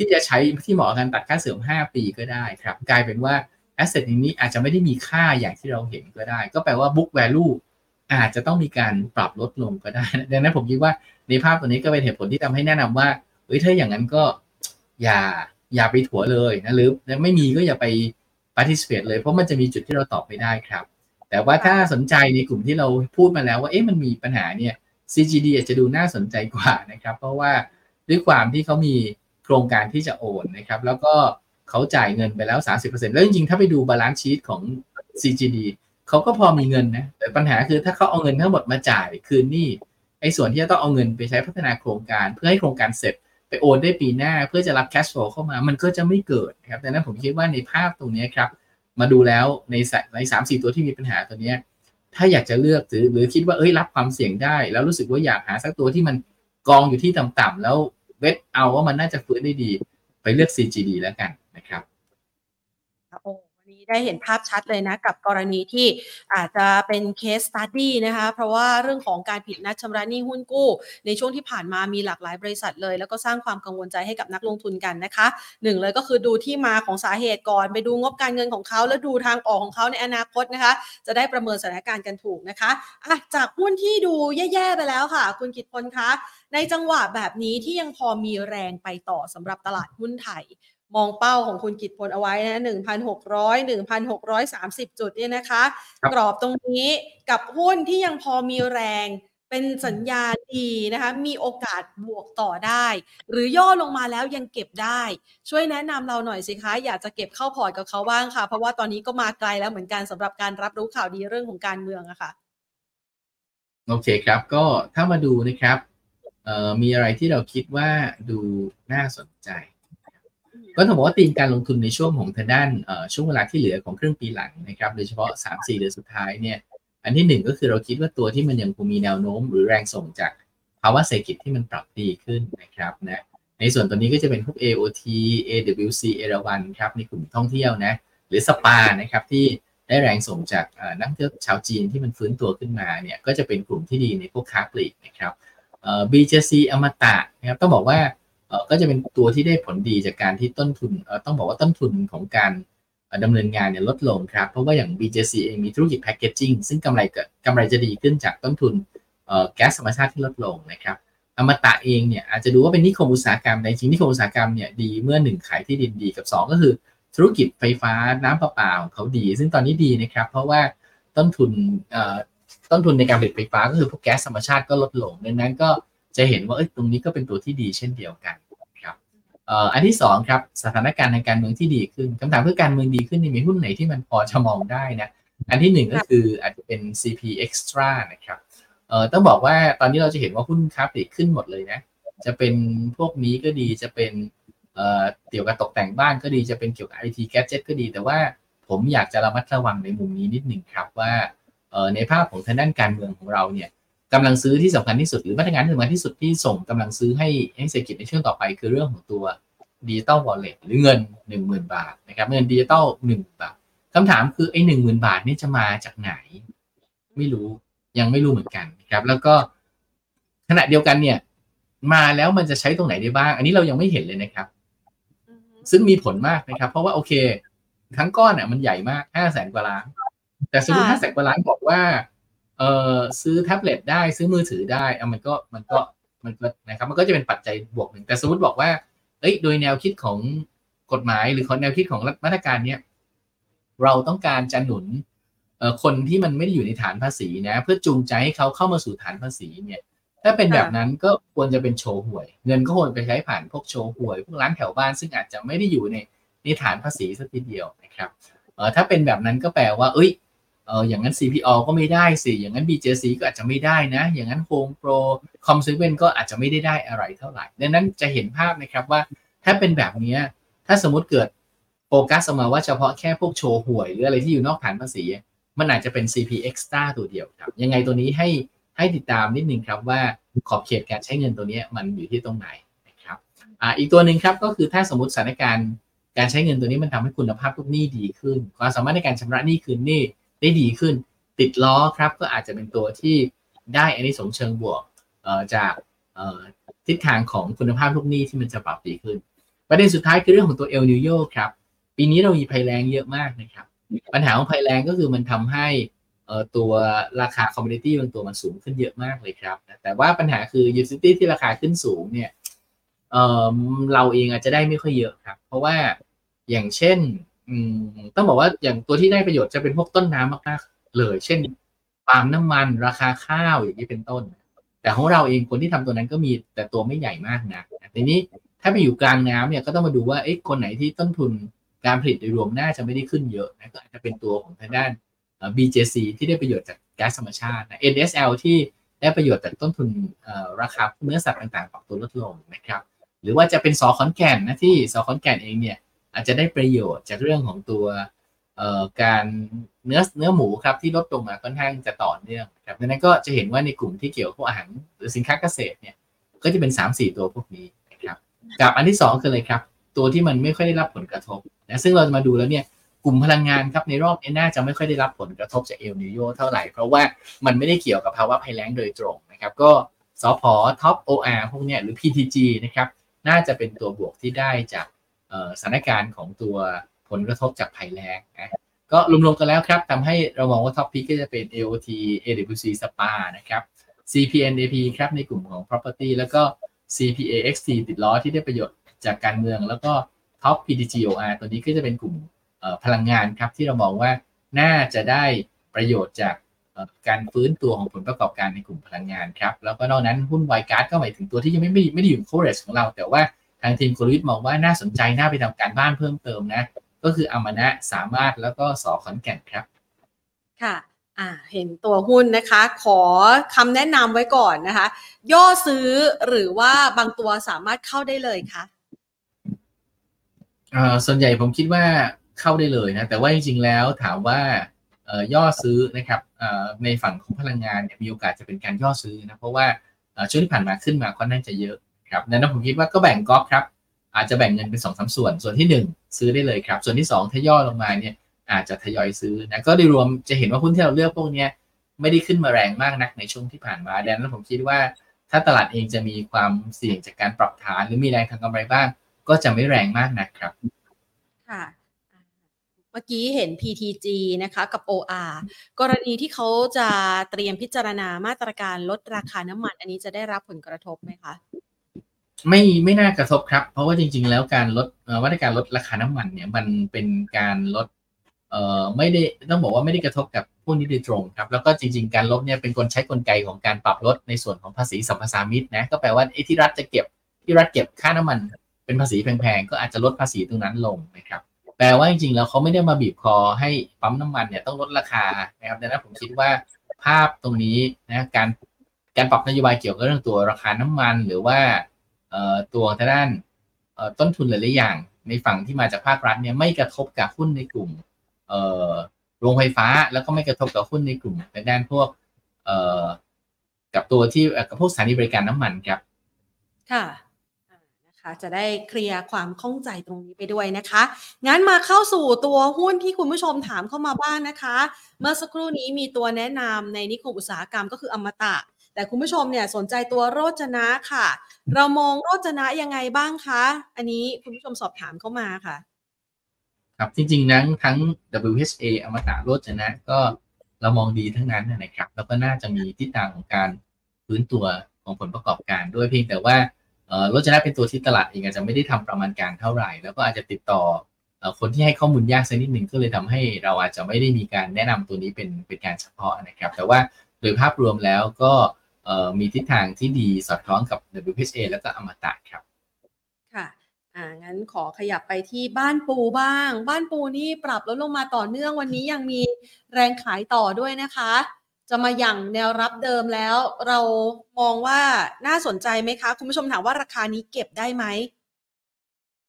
ที่จะใช้ที่เหมาะกันตัดค่าเสริม5 ปีก็ได้ครับ กลายเป็นว่าแอสเซทนี้อาจจะไม่ได้มีค่าอย่างที่เราเห็นก็ได้ ก็แปลว่า book value อาจจะต้องมีการปรับลดลงก็ได้ ดังนั้นผมคิดว่าในภาพตัวนี้ก็เป็นเหตุผลที่ทำให้แนะนำว่าเฮ้ยถ้าอย่างนั้นก็อย่าอย่าไปถัวเลยนะหรือไม่มีก็อย่าไป participate เลย เพราะมันจะมีจุดที่เราตอบไม่ได้ครับ แต่ว่าถ้าสนใจในกลุ่มที่เราพูดมาแล้วว่าเอ๊ะมันมีปัญหาเนี่ย CGD อาจจะดูน่าสนใจกว่านะครับ เพราะว่าด้วยความที่เขามีโครงการที่จะโอนนะครับ แล้วก็เขาจ่ายเงินไปแล้ว 30%แล้วจริงๆ ถ้าไปดู balance sheet ของ CGD เขาก็พอมีเงินนะ แต่ปัญหาคือถ้าเขาเอาเงินทั้งหมดมาจ่ายคืนนี่ไอ้ส่วนที่จะต้องเอาเงินไปใช้พัฒนาโครงการ เพื่อให้โครงการเสร็จไปโอนได้ปีหน้าเพื่อจะรับ cash flow เข้ามา มันก็จะไม่เกิดครับดังนั้นผมคิดว่าในภาพตรงนี้ครับ มาดูแล้วในในสามสี่ตัวที่มีปัญหาตัวนี้ถ้าอยากจะเลือกหรือหรือคิดว่าเอ้ยรับความเสี่ยงได้ แล้วรู้สึกว่าอยากหาสักตัวที่มันกองอยู่ที่ต่ำๆแล้ว bet เอาว่ามันน่าจะฟื้นได้ดี ไปเลือก CGD แล้วกันนะครับ นี้ได้เห็นภาพชัดเลยนะ กับกรณีที่อาจจะเป็น case study นะคะ เพราะว่าเรื่องของการผิดนัดชำระหนี้หุ้นกู้ ในช่วงที่ผ่านมามีหลากหลายบริษัทเลย แล้วก็สร้างความกังวลใจให้กับนักลงทุนกันนะคะหนึ่งเลยก็คือดูที่มาของสาเหตุก่อน ไปดูงบการเงินของเขา แล้วดูทางออกของเขาในอนาคตนะคะ จะได้ประเมินสถานการณ์กันถูกนะคะะจากหุ้นที่ดูแย่ๆไปแล้วค่ะ คุณกิตพลคะในจังหวะแบบนี้ที่ยังพอมีแรงไปต่อสำหรับตลาดหุ้นไทย มองเป้าของคุณกิตพลเอาไว้นะ1,600 1,630จุดเนี่ยนะคะ กรอบตรงนี้กับหุ้นที่ยังพอมีแรงเป็นสัญญาณดีนะคะ มีโอกาสบวกต่อได้ หรือย่อลงมาแล้วยังเก็บได้ ช่วยแนะนำเราหน่อยสิคะ อยากจะเก็บเข้าพอร์ตกับเขาบ้างค่ะ เพราะว่าตอนนี้ก็มาไกลแล้วเหมือนกันสำหรับการรับรู้ข่าวดีเรื่องของการเมืองอะค่ะ โอเคครับ ก็ถ้ามาดูนะครับมีอะไรที่เราคิดว่าดูน่าสนใจ ก็ต้องบอกว่าตีมการลงทุนในช่วงของทางด้านช่วงเวลาที่เหลือของครึ่งปีหลังนะครับโดยเฉพาะ 3-4 เดือนสุดท้ายเนี่ยอันที่หนึ่งก็คือเราคิดว่าตัวที่มันยังคงมีแนวโน้ม หรือแรงส่งจากภาวะเศรษฐกิจที่มันปรับดีขึ้นนะครับนะในส่วนตัวนี้ก็จะเป็นพวก AOT AWC เอราวันครับในกลุ่มท่องเที่ยวนะหรือสปานะครับที่ได้แรงส่งจากนักเที่ยวชาวจีนที่มันฟื้นตัวขึ้นมาเนี่ยก็จะเป็นกลุ่มที่ดีในพวกค้าปลีกนะครับ BJC อมตะนะครับต้องบอกว่า ก็จะเป็นตัวที่ได้ผลดีจากการที่ต้นทุนต้องบอกว่าต้นทุนของการดำเนินงานเนี่ยลดลงครับ เพราะว่าอย่าง BJC เองมีธุรกิจแพคเกจจิ้งซึ่งกำไรกำไรจะดีขึ้นจากต้นทุนแก๊สธรรมชาติที่ลดลงนะครับอมตะเองเนี่ยอาจจะดูว่าเป็นนิคมอุตสาหกรรมแต่จริงนิคมอุตสาหกรรมเนี่ยดีเมื่อหนึ่งขายที่ดินดีกับ 2 ก็คือ ธุรกิจไฟฟ้าน้ำประปาของเขาดี ซึ่งตอนนี้ดีนะครับ เพราะว่าต้นทุนต้นทุนในการผลิตไฟฟ้าก็คือพวกแก๊สธรรมชาติก็ลดลงดังนั้นก็ จะเห็นว่าตรงนี้ก็เป็นตัวที่ดีเช่นเดียวกันครับอันที่2ครับสถานการณ์ในการเมืองที่ดีขึ้นคำถามคือการเมืองดีขึ้นมีหุ้นไหนที่มันพอจะมองได้นะอันที่1ก็คืออาจจะเป็น CP Extra นะครับเอ่อต้องบอกว่าตอนนี้เราจะเห็นว่าหุ้นค้าปลีกขึ้นหมดเลยนะ จะเป็นพวกนี้ก็ดีจะเป็นเอ่อเกี่ยวกับตกแต่งบ้านก็ดีจะเป็นเกี่ยวกับ IT gadget ก็ดี แต่ว่าผมอยากจะระมัดระวังในมุมนี้นิดหนึ่งครับว่าเอ่อในภาพของทางด้านการเมืองของเราเนี่ย กำลังซื้อที่สำคัญที่สุดหรือมาตรการที่สำคัญที่สุดที่ส่งกำลังซื้อให้ให้เศรษฐกิจในช่วงต่อไป คือเรื่องของตัวดิจิตอลวอลเล็ตหรือเงิน 1 0,000 บาทนะครับเงินดิจิตอลหนึ่งบาทคำถามคือไอ้หนึ่งหมื่นบาทนี่จะมาจากไหน ไม่รู้ยังไม่รู้เหมือนกันครับ แล้วก็ขณะเดียวกันเนี่ย มาแล้วมันจะใช้ตรงไหนได้บ้าง อันนี้เรายังไม่เห็นเลยนะครับ ซึ่งมีผลมากนะครับ เพราะว่าโอเค ทั้งก้อนอะมันใหญ่มากห้าแสนกว่าล้าน แต่สมมติห้าแสนกว่าล้านบอกว่า เออซื้อแท็บเล็ตได้ซื้อมือถือได้เอามันก็มันก็มันก็นะครับมันก็จะเป็นปัจจัยบวกหนึ่งแต่สมมติบอกว่าเอ้ยโดยแนวคิดของกฎหมายหรือของแนวคิดของมาตรการเนี้ยเราต้องการจะหนุนคนที่มันไม่ได้อยู่ในฐานภาษีนะ เพื่อจูงใจให้เขาเข้ามาสู่ฐานภาษีเนี่ยถ้าเป็นแบบนั้นก็ควรจะเป็นโชว์หวย เงินก็ควรไปใช้ผ่านพวกโชว์หวย พวกร้านแถวบ้านซึ่งอาจจะไม่ได้อยู่ในในฐานภาษีสักทีเดียวนะครับเออถ้าเป็นแบบนั้นก็แปลว่า เอ้ย เอออย่างนั้น CPO ก็ไม่ได้สิ อย่างนั้น BJC ก็อาจจะไม่ได้นะ อย่างนั้น Home Pro c o m s e v e n ก็อาจจะไม่ได้ได้อะไรเท่าไหร่ ดังนั้นจะเห็นภาพนะครับว่าถ้าเป็นแบบนี้ ถ้าสมมติเกิดโฟกัสออกมาว่าเฉพาะแค่พวกโชว์หวย หรืออะไรที่อยู่นอกฐานภาษี มันอาจจะเป็น CP Extra ตัวเดียวครับ ยังไงตัวนี้ให้ให้ติดตามนิดนึงครับว่าขอบเขตการใช้เงินตัวนี้มันอยู่ที่ตรงไหนนะครับอ่าอีกตัวหนึ่งครับก็คือถ้าสมมติสถานการณ์การใช้เงินตัวนี้มันทำให้คุณภาพลูกหนี้ดีขึ้น ความสามารถในการชำระหนี้คืนหนี้ ได้ดีขึ้น ติดล้อครับก็อาจจะเป็นตัวที่ได้อานิสงส์เชิงบวกจากทิศทางของคุณภาพลูกหนี้ที่มันจะปรับดีขึ้น ประเด็นสุดท้ายคือเรื่องของตัวเอลนีโญครับปีนี้เรามีภัยแล้งเยอะมากนะครับ ปัญหาของภัยแล้งก็คือมันทำให้ตัวราคา commodity บางตัวมันสูงขึ้นเยอะมากเลยครับ แต่ว่าปัญหาคือยูซิตี้ที่ราคาขึ้นสูงเนี่ยเเราเองอาจจะได้ไม่ค่อยเยอะครับ เพราะว่าอย่างเช่น ต้องบอกว่าอย่างตัวที่ได้ประโยชน์จะเป็นพวกต้นน้ำมากๆเลย เช่นปาล์มน้ำมัน ราคาข้าวอย่างนี้เป็นต้น แต่ของเราเองคนที่ทำตัวนั้นก็มีแต่ตัวไม่ใหญ่มากนะทีนี้ถ้าไปอยู่กลางน้ำเนี่ยก็ต้องมาดูว่าเอ้คนไหนที่ต้นทุนการผลิตโดยรวมน่าจะไม่ได้ขึ้นเยอะนะก็อาจจะเป็นตัวของทางด้าน BJC ที่ได้ประโยชน์จากแก๊สธรรมชาตินะ NSL ที่ได้ประโยชน์จากต้นทุนราคาเนื้อสัตว์ต่างๆปรับตัวลดลงนะครับ หรือว่าจะเป็นสอขอนแก่นนะที่สอขอนแก่นเองเนี่ย อาจจะได้ประโยชน์จากเรื่องของตัวการเนื้อเนื้อหมูครับที่ลดลงมาค่อนข้างจะต่อเนื่องครับดังนั้นก็จะเห็นว่าในกลุ่มที่เกี่ยวกับอาหารหรือสินค้าเกษตรเนี่ยก็จะเป็น3-4ตัวพวกนี้นะครับกับอันที่ 2 คืออะไรครับ ตัวที่มันไม่ค่อยได้รับผลกระทบนะซึ่งเราจะมาดูแล้วเนี่ยกลุ่มพลังงานครับในรอบนี้น่าจะไม่ค่อยได้รับผลกระทบจากเอลนิโยเท่าไหร่ เพราะว่ามันไม่ได้เกี่ยวกับภาวะภัยแล้งโดยตรงนะครับก็สพท็อป OR พวกเนี้ยหรือ PTG นะครับน่าจะเป็นตัวบวกที่ได้จาก สถานการณ์ของตัวผลกระทบจากภัยแล้งนะก็รวมๆกันแล้วครับทำให้เรามองว่าท็อปพิกก็จะเป็น AOT AWC SPA นะครับ CPNAP ครับในกลุ่มของ property แล้วก็ CPAXT ติดล้อที่ได้ประโยชน์จากการเมือง แล้วก็ท็อป PTGOR ตัวนี้ก็จะเป็นกลุ่มพลังงานครับที่เรามองว่าน่าจะได้ประโยชน์จากการฟื้นตัวของผลประกอบการในกลุ่มพลังงานครับ แล้วก็นอกนั้นหุ้นไวการ์ดก็หมายถึงตัวที่ยังไม่ไม่ได้อยู่ในโคเรสของเรา แต่ว่า ทางทีมกลยุทธ์มองว่าน่าสนใจน่าไปทำการบ้านเพิ่มเติมนะ ก็คืออมนะสามารถแล้วก็สอขอนแก่นครับ ค่ะอ่าเห็นตัวหุ้นนะคะ ขอคำแนะนำไว้ก่อนนะคะ ย่อซื้อหรือว่าบางตัวสามารถเข้าได้เลยคะส่วนใหญ่ผมคิดว่าเข้าได้เลยนะ แต่ว่าจริงๆแล้วถามว่าย่อซื้อนะครับในฝั่งของพลังงานเนี่ยมีโอกาสจะเป็นการย่อซื้อนะ เพราะว่าช่วงที่ผ่านมาขึ้นมาค่อนข้างจะเยอะนะ ครับดังนั้นผมคิดว่าก็แบ่งก๊อกครับ อาจจะแบ่งเงินเป็นสองสาส่วน ส่วนที่หนึ่งซื้อได้เลยครับ ส่วนที่สองถ้าย่อลงมาเนี่ยอาจจะทยอยซื้อนะก็โดยรวมจะเห็นว่าหุ้นที่เราเลือกพวกเนี้ยไม่ได้ขึ้นมาแรงมากนักในช่วงที่ผ่านมาดังนั้นผมคิดว่า ถ้าตลาดเองจะมีความเสี่ยงจากการปรับฐาน หรือมีแรงทางกำไรบ้าง ก็จะไม่แรงมากนะครับค่ะเมื่อกี้เห็น PTG นะคะกับ OR กรณีที่เขาจะเตรียมพิจารณามาตรการลดราคาน้ำมัน อันนี้จะได้รับผลกระทบไหมคะ ไม่ไม่น่ากระทบครับ เพราะว่าจริง ๆ แล้วการลดมาตรการลดราคาน้ำมันเนี่ยมันเป็นการลดเอ่อไม่ได้ต้องบอกว่าไม่ได้กระทบกับผู้นี้โดยตรงครับ แล้วก็จริง ๆ การลดเนี่ยเป็นกลใช้กลไกของการปรับลดในส่วนของภาษีสัมปทานมิตรนะก็แปลว่าไอ้ที่รัฐจะเก็บที่รัฐเก็บค่าน้ำมัน เป็นภาษีแพงๆก็อาจจะลดภาษีตรงนั้นลงนะครับแปลว่าจริงๆแล้วเขาไม่ได้มาบีบคอให้ปั๊มน้ำมันเนี่ยต้องลดราคานะครับดังนั้นผมคิดว่าภาพตรงนี้นะการการปรับนโยบายเกี่ยวกับเรื่องตัวราคาน้ำมัน หรือว่า ตัวทางด้านต้นทุนหลายๆอย่าง ในฝั่งที่มาจากภาครัฐเนี่ยไม่กระทบกับหุ้นในกลุ่มโรงไฟฟ้าแล้วก็ไม่กระทบกับหุ้นในกลุ่มในด้านพวกกับตัวที่กับพวกสถานีบริการน้ำมันครับ ค่ะนะคะจะได้เคลียร์ความข้องใจตรงนี้ไปด้วยนะคะ งั้นมาเข้าสู่ตัวหุ้นที่คุณผู้ชมถามเข้ามาบ้างนนะคะ เมื่อสักครู่นี้มีตัวแนะนำในนิคมอุตสาหกรรมก็คืออมตะ แต่คุณผู้ชมเนี่ยสนใจตัวโรจนะค่ะ เรามองโรจนะยังไงบ้างคะ อันนี้คุณผู้ชมสอบถามเข้ามาค่ะ ครับจริงๆนั้นทั้ง WHA อมตะโรจนะก็เรามองดีทั้งนั้นนะครับ แล้วก็น่าจะมีทิศทางของการฟื้นตัวของผลประกอบการด้วยเพียงแต่ว่าโรถชนะเป็นตัวที่ตลาดเองอาจจะไม่ได้ทำประมาณการเท่าไหร่ แล้วก็อาจจะติดต่อคนที่ให้ข้อมูลยากสักนิดหนึ่งก็เลยทำให้เราอาจจะไม่ได้มีการแนะนำตัวนี้เป็นเป็นการเฉพาะนะครับ แต่ว่าโดยภาพรวมแล้วก็ มีทิศทางที่ดีสอดคล้องกับ WHA แล้วก็อมตะครับ ค่ะอ่างั้นขอขยับไปที่บ้านปูบ้าง บ้านปูนี่ปรับลดลงมาต่อเนื่องวันนี้ยังมีแรงขายต่อด้วยนะคะ จะมาอย่างแนวรับเดิมแล้ว เรามองว่าน่าสนใจไหมคะ คุณผู้ชมถามว่าราคานี้เก็บได้ไหม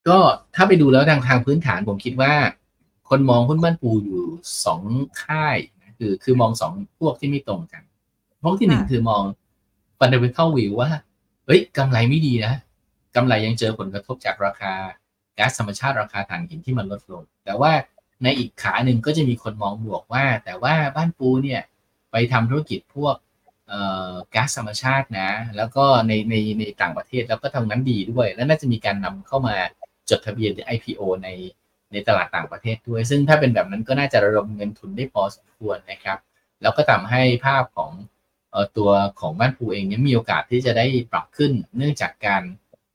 ก็ถ้าไปดูแล้วทางทางพื้นฐานผมคิดว่า คนมองหุ้นบ้านปูอยู่สองค่ายคือคือมองสองพวกที่ไม่ตรงกันพวกที่หนึ่งคือมอง fundamental view ว่าเฮ้ยกำไรไม่ดีนะกำไรยังเจอผลกระทบจากราคาก๊าซธรรมชาติราคาถ่านหินที่มันลดลง แต่ว่าในอีกขาหนึ่งก็จะมีคนมองบวกว่า แต่ว่าบ้านปูเนี่ยไปทำธุรกิจพวกก๊าซธรรมชาตินะ แล้วก็ในในในต่างประเทศแล้วก็ทำนั้นดีด้วย แล้วน่าจะมีการนำเข้ามาจดทะเบียน IPO ในในตลาดต่างประเทศด้วย ซึ่งถ้าเป็นแบบนั้นก็น่าจะระดมเงินทุนได้พอสมควรนะครับ แล้วก็ทำให้ภาพของ ตัวของบ้านปูเองเนี่ยมีโอกาสที่จะได้ปรับขึ้นเนื่องจากการ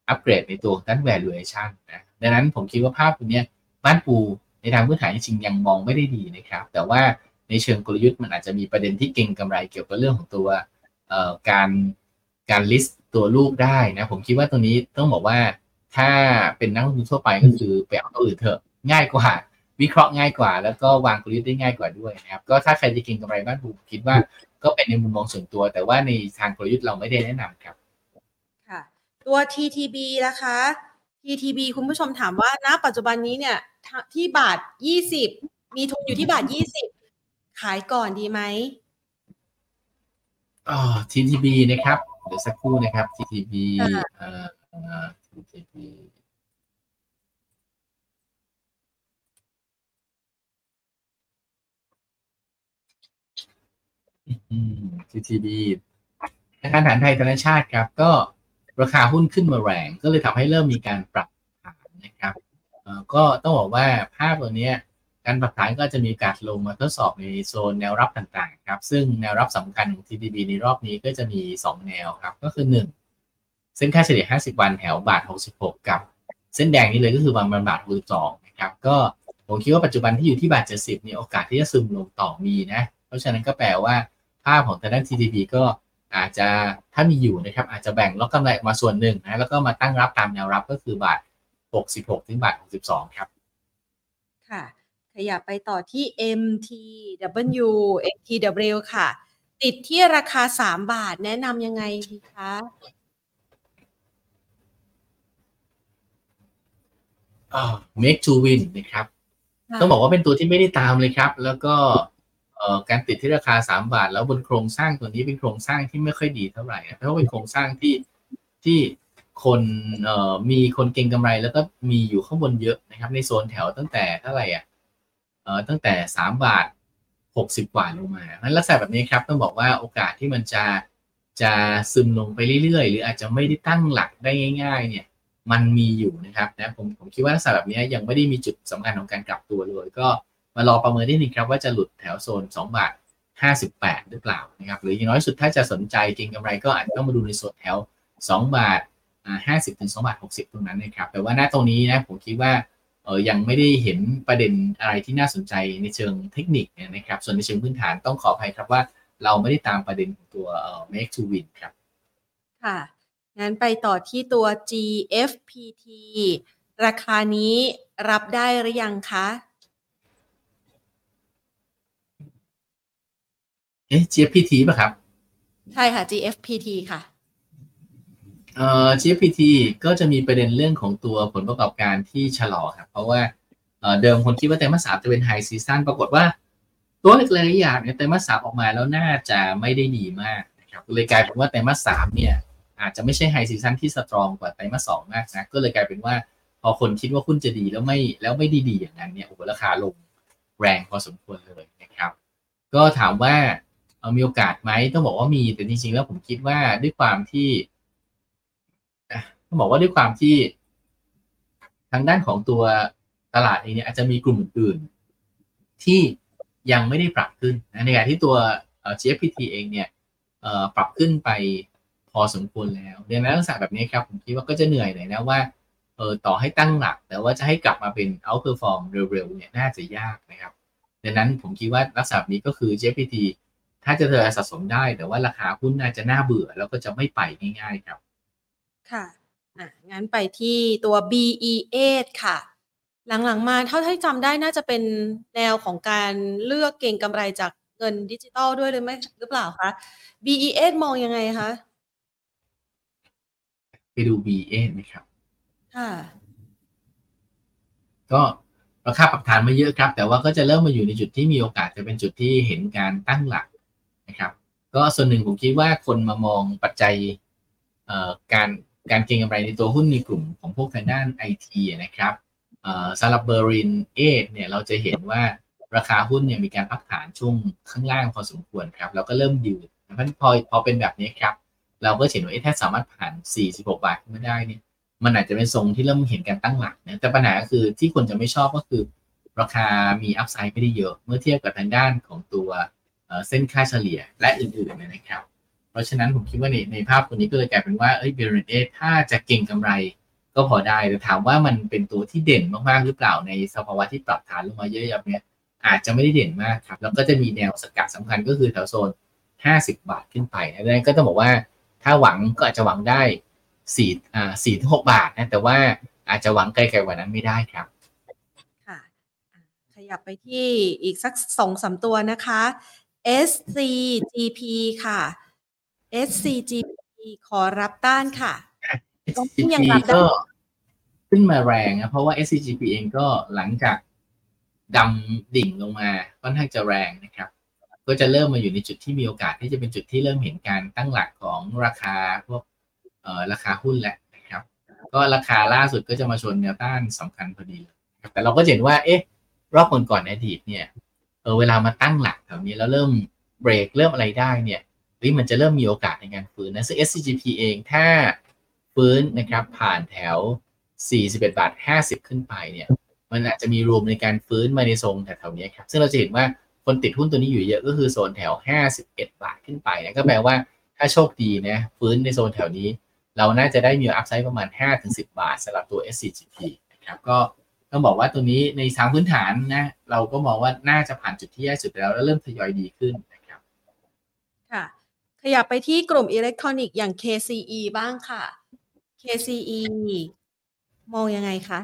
อัปเกรดในตัวด้าน valuation นะดังนั้นผมคิดว่าภาพตรงนี้บ้านปูในทางพื้นฐานจริงยังมองไม่ได้ดีนะครับ แต่ว่าในเชิงกลยุทธ์มันอาจจะมีประเด็นที่เก่งกำไรเกี่ยวกับเรื่องของตัวการการลิสต์ตัวลูกได้นะผมคิดว่าตรงนี้ต้องบอกว่าถ้าเป็นนักลงทุนทั่วไปก็คือไปเอาตัวอื่นเถอะง่ายกว่าวิเคราะห์ง่ายกว่า แล้วก็วางกลยุทธ์ได้ง่ายกว่าด้วยนะครับก็ถ้าใครจะเก่งกำไรบ้านผมคิดว่า ก็เป็นในมุมมองส่วนตัว แต่ว่าในทางกลยุทธ์เราไม่ได้แนะนำครับ ค่ะ ตัว TTB นะคะ TTB คุณผู้ชมถามว่าณปัจจุบันนี้เนี่ยที่บาทยี่สิบมีทุนอยู่ที่บาทยี่สิบขายก่อนดีไหมอ๋อ TTB นะครับ เดี๋ยวสักครู่นะครับ TTB เอ่อ TTB TTB ธนาคารฐานไทยธนาชาติครับ ก็ราคาหุ้นขึ้นมาแรง ก็เลยทำให้เริ่มมีการปรับฐานนะครับก็ต้องบอกว่าภาพตัวนี้การปรับฐานก็จะมีการลงมาทดสอบในโซนแนวรับต่างๆครับ ซึ่งแนวรับสำคัญของ TDB ในรอบนี้ก็จะมี 2 แนวครับ ก็คือ 1 เส้นค่าเฉลี่ย 50 วันแถวบาท 66 กับ เส้นแดงนี่เลยก็คือประมาณบาท 62 นะครับ ก็ผมคิดว่าปัจจุบันที่อยู่ที่บาท 70เนี่ยโอกาสที่จะซึมลงต่อมีนะ เพราะฉะนั้นก็แปลว่า ภาพของทางด้าน TDB ก็อาจจะถ้ามีอยู่นะครับอาจจะแบ่งล็อกกำไรออกมาส่วนหนึ่งนะแล้วก็มาตั้งรับตามแนวรับก็คือบาท 66 ถึงบาท 62 ครับ ค่ะ ขยับไปต่อที่ MTW MTW ค่ะ ติดที่ราคา 3 บาทแนะนำยังไงดีคะ make to win นะครับ ต้องบอกว่าเป็นตัวที่ไม่ได้ตามเลยครับ แล้วก็ การติดที่ราคา 3 บาท แล้วบนโครงสร้างตัวนี้เป็นโครงสร้างที่ไม่ค่อยดีเท่าไหร่เพราะว่าเป็นโครงสร้างที่ที่คนมีคนเก็งกำไร แล้วก็มีอยู่ข้างบนเยอะนะครับ ในโซนแถวตั้งแต่เท่าไหร่อะตั้งแต่สามบาทหกสิบกว่าลงมานั้นลักษณะแบบนี้ครับต้องบอกว่าโอกาสที่มันจะจะซึมลงไปเรื่อยๆ หรืออาจจะไม่ได้ตั้งหลักได้ง่าย ๆ เนี่ย มันมีอยู่นะครับนะผมผมคิดว่าลักษณะแบบนี้ยังไม่ได้มีจุดสำคัญของการกลับตัวเลย ก็ มารอประเมินนิดนึงครับว่าจะหลุดแถวโซน2บาท58 หรือเปล่านะครับหรืออย่างน้อยสุดถ้าจะสนใจเก็งกำไรก็อาจจะต้องมาดูในโซนแถว 2 บาทห้าสิบถึงสองบาทหกสิบตรงนั้นนะครับแต่ว่าหน้าตรงนี้นะผมคิดว่าเออยังไม่ได้เห็นประเด็นอะไรที่น่าสนใจในเชิงเทคนิคนะครับส่วนในเชิงพื้นฐานต้องขออภัยครับว่าเราไม่ได้ตามประเด็นของตัวเอ่อ make to win ครับ ค่ะงั้นไปต่อที่ตัว GFPT ราคานี้รับได้หรือยังคะ เอ๊ะ GPT ป่ะครับ ใช่ค่ะ GFPT ค่ะเอ่อ GPT ก็จะมีประเด็นเรื่องของตัวผลประกอบการที่ชะลอครับเพราะว่าเอ่อเดิมคนคิดว่าไตรมาสสามจะเป็นไฮซีซันปรากฏว่า ตัวหลายๆอย่างเนี่ยไตรมาสสามออกมาแล้วน่าจะไม่ได้ดีมากนะครับเลยกลายเป็นว่าไตรมาสสามเนี่ย อาจจะไม่ใช่ไฮซีซันที่สตรองกว่าไตรมาสสองมากนะก็เลยกลายเป็นว่า พอคนคิดว่าหุ้นจะดีแล้วไม่แล้วไม่ดีดีอย่างนั้นเนี่ยโอ้โหราคาลงแรงพอสมควรเลยนะครับ ก็ถามว่าเอ่อ มีโอกาสไหมต้องบอกว่ามีแต่จริงๆแล้วผมคิดว่าด้วยความที่ต้องบอกว่าด้วยความที่ทางด้านของตัวตลาดเองเนี่ยอาจจะมีกลุ่มอื่นๆที่ยังไม่ได้ปรับขึ้นนะในขณะที่ตัว GFPT เองเนี่ยปรับขึ้นไปพอสมควรแล้วดังนั้นลักษณะแบบนี้ครับผมคิดว่าก็จะเหนื่อยหน่อยนะว่าเออต่อให้ตั้งหลัก แต่ว่าจะให้กลับมาเป็น outperform เร็วๆเนี่ยน่าจะยากนะครับดังนั้นผมคิดว่าลักษณะนี้ก็คือ GPT ถ้าจะเธอสะสมได้ แต่ว่าราคาหุ้นน่าจะน่าเบื่อ แล้วก็จะไม่ไปง่ายๆครับ ค่ะอะงั้นไปที่ตัว BE8 ค่ะ หลังๆมาเท่าที่จำได้น่าจะเป็นแนวของการเลือกเก่งกำไรจากเงินดิจิตอลด้วยหรือไม่หรือเปล่าคะ BE8 มองยังไงคะ ไปดู BA ไหมครับ ค่ะ ก็ราคาปรับฐานมาเยอะครับ แต่ว่าก็จะเริ่มมาอยู่ในจุดที่มีโอกาสจะเป็นจุดที่เห็นการตั้งหลัก นะครับ ก็ส่วนหนึ่งผมคิดว่าคนมามองปัจจัยการการเก็งกำไรในตัวหุ้นในกลุ่มของพวกทางด้านไอทีนะครับสำหรับเบอร์รินเอเนี่ยเราจะเห็นว่าราคาหุ้นเนี่ยมีการพักฐานช่วงข้างล่างพอสมควรครับแล้วก็เริ่มยืดเพราะพอพอเป็นแบบนี้ครับ เราก็เห็นว่าถ้าสามารถผ่าน 46 บาทขึ้นมาได้เนี่ยมันอาจจะเป็นทรงที่เริ่มเห็นการตั้งหลักนะแต่ปัญหาก็คือที่คนจะไม่ชอบก็คือ ราคามีอัพไซด์ไม่ได้เยอะ เมื่อเทียบกับทางด้านของตัว เส้นค่าเฉลี่ยและอื่นๆนะครับ เพราะฉะนั้นผมคิดว่าในในภาพตัวนี้ก็เลยกลายเป็นว่าเอ้ยเบรนเอถ้าจะเก่งกำไรก็พอได้แต่ถามว่ามันเป็นตัวที่เด่นมากๆหรือเปล่าในสภาวะที่ปรับฐานลงมาเยอะๆเนี่ยอาจจะไม่ได้เด่นมากครับแล้วก็จะมีแนวสกัดสำคัญก็คือแถวโซน 50 บาทขึ้นไปนะดังนั้นก็ต้องบอกว่าถ้าหวังก็อาจจะหวังได้สี่อ่าสี่ถึงหกบาทนะแต่ว่าอาจจะหวังไกลๆกว่านั้นไม่ได้ครับค่ะอะขยับไปที่อีกสักสองสามตัวนะคะ SCGP ค่ะ SCGP ขอรับต้านค่ะก็ SCGP ยังรับได้ก็ขึ้นมาแรงนะเพราะว่า SCGP เองก็หลังจากดำดิ่งลงมาค่อนข้างจะแรงนะครับ ก็จะเริ่มมาอยู่ในจุดที่มีโอกาสที่จะเป็นจุดที่เริ่มเห็นการตั้งหลักของราคาพวกเอ่อราคาหุ้นแหละนะครับ ก็ราคาล่าสุดก็จะมาชนแนวต้านสำคัญพอดีนะครับแต่เราก็เห็นว่าเอ๊ะรอบก่อนๆในอดีตเนี่ย เออเวลามาตั้งหลักแถวนี้แล้วเริ่มเบรกเริ่มอะไรได้เนี่ยเฮ้ยมันจะเริ่มมีโอกาสในการฟื้นนะซึ่ง SCGP เองถ้าฟื้นนะครับผ่านแถว 41 บาท 50 ขึ้นไปเนี่ยมันอาจจะมีรวมในการฟื้นมาในทรงแถวๆนี้ครับซึ่งเราจะเห็นว่าคนติดหุ้นตัวนี้อยู่เยอะก็คือโซนแถว 51 บาทขึ้นไปนะก็แปลว่าถ้าโชคดีนะฟื้นในโซนแถวนี้ เราน่าจะได้มีอัพไซด์ประมาณ 5-10 บาทสำหรับตัว SCGP นะครับก็ ต้องบอกว่าตัวนี้ในทางพื้นฐานนะ เราก็มองว่าน่าจะผ่านจุดที่แย่สุดแล้ว แล้วเริ่มทยอยดีขึ้นนะครับ ค่ะ ขยับไปที่กลุ่มอิเล็กทรอนิกส์อย่าง KCE บ้างค่ะ KCE มองยังไงคะ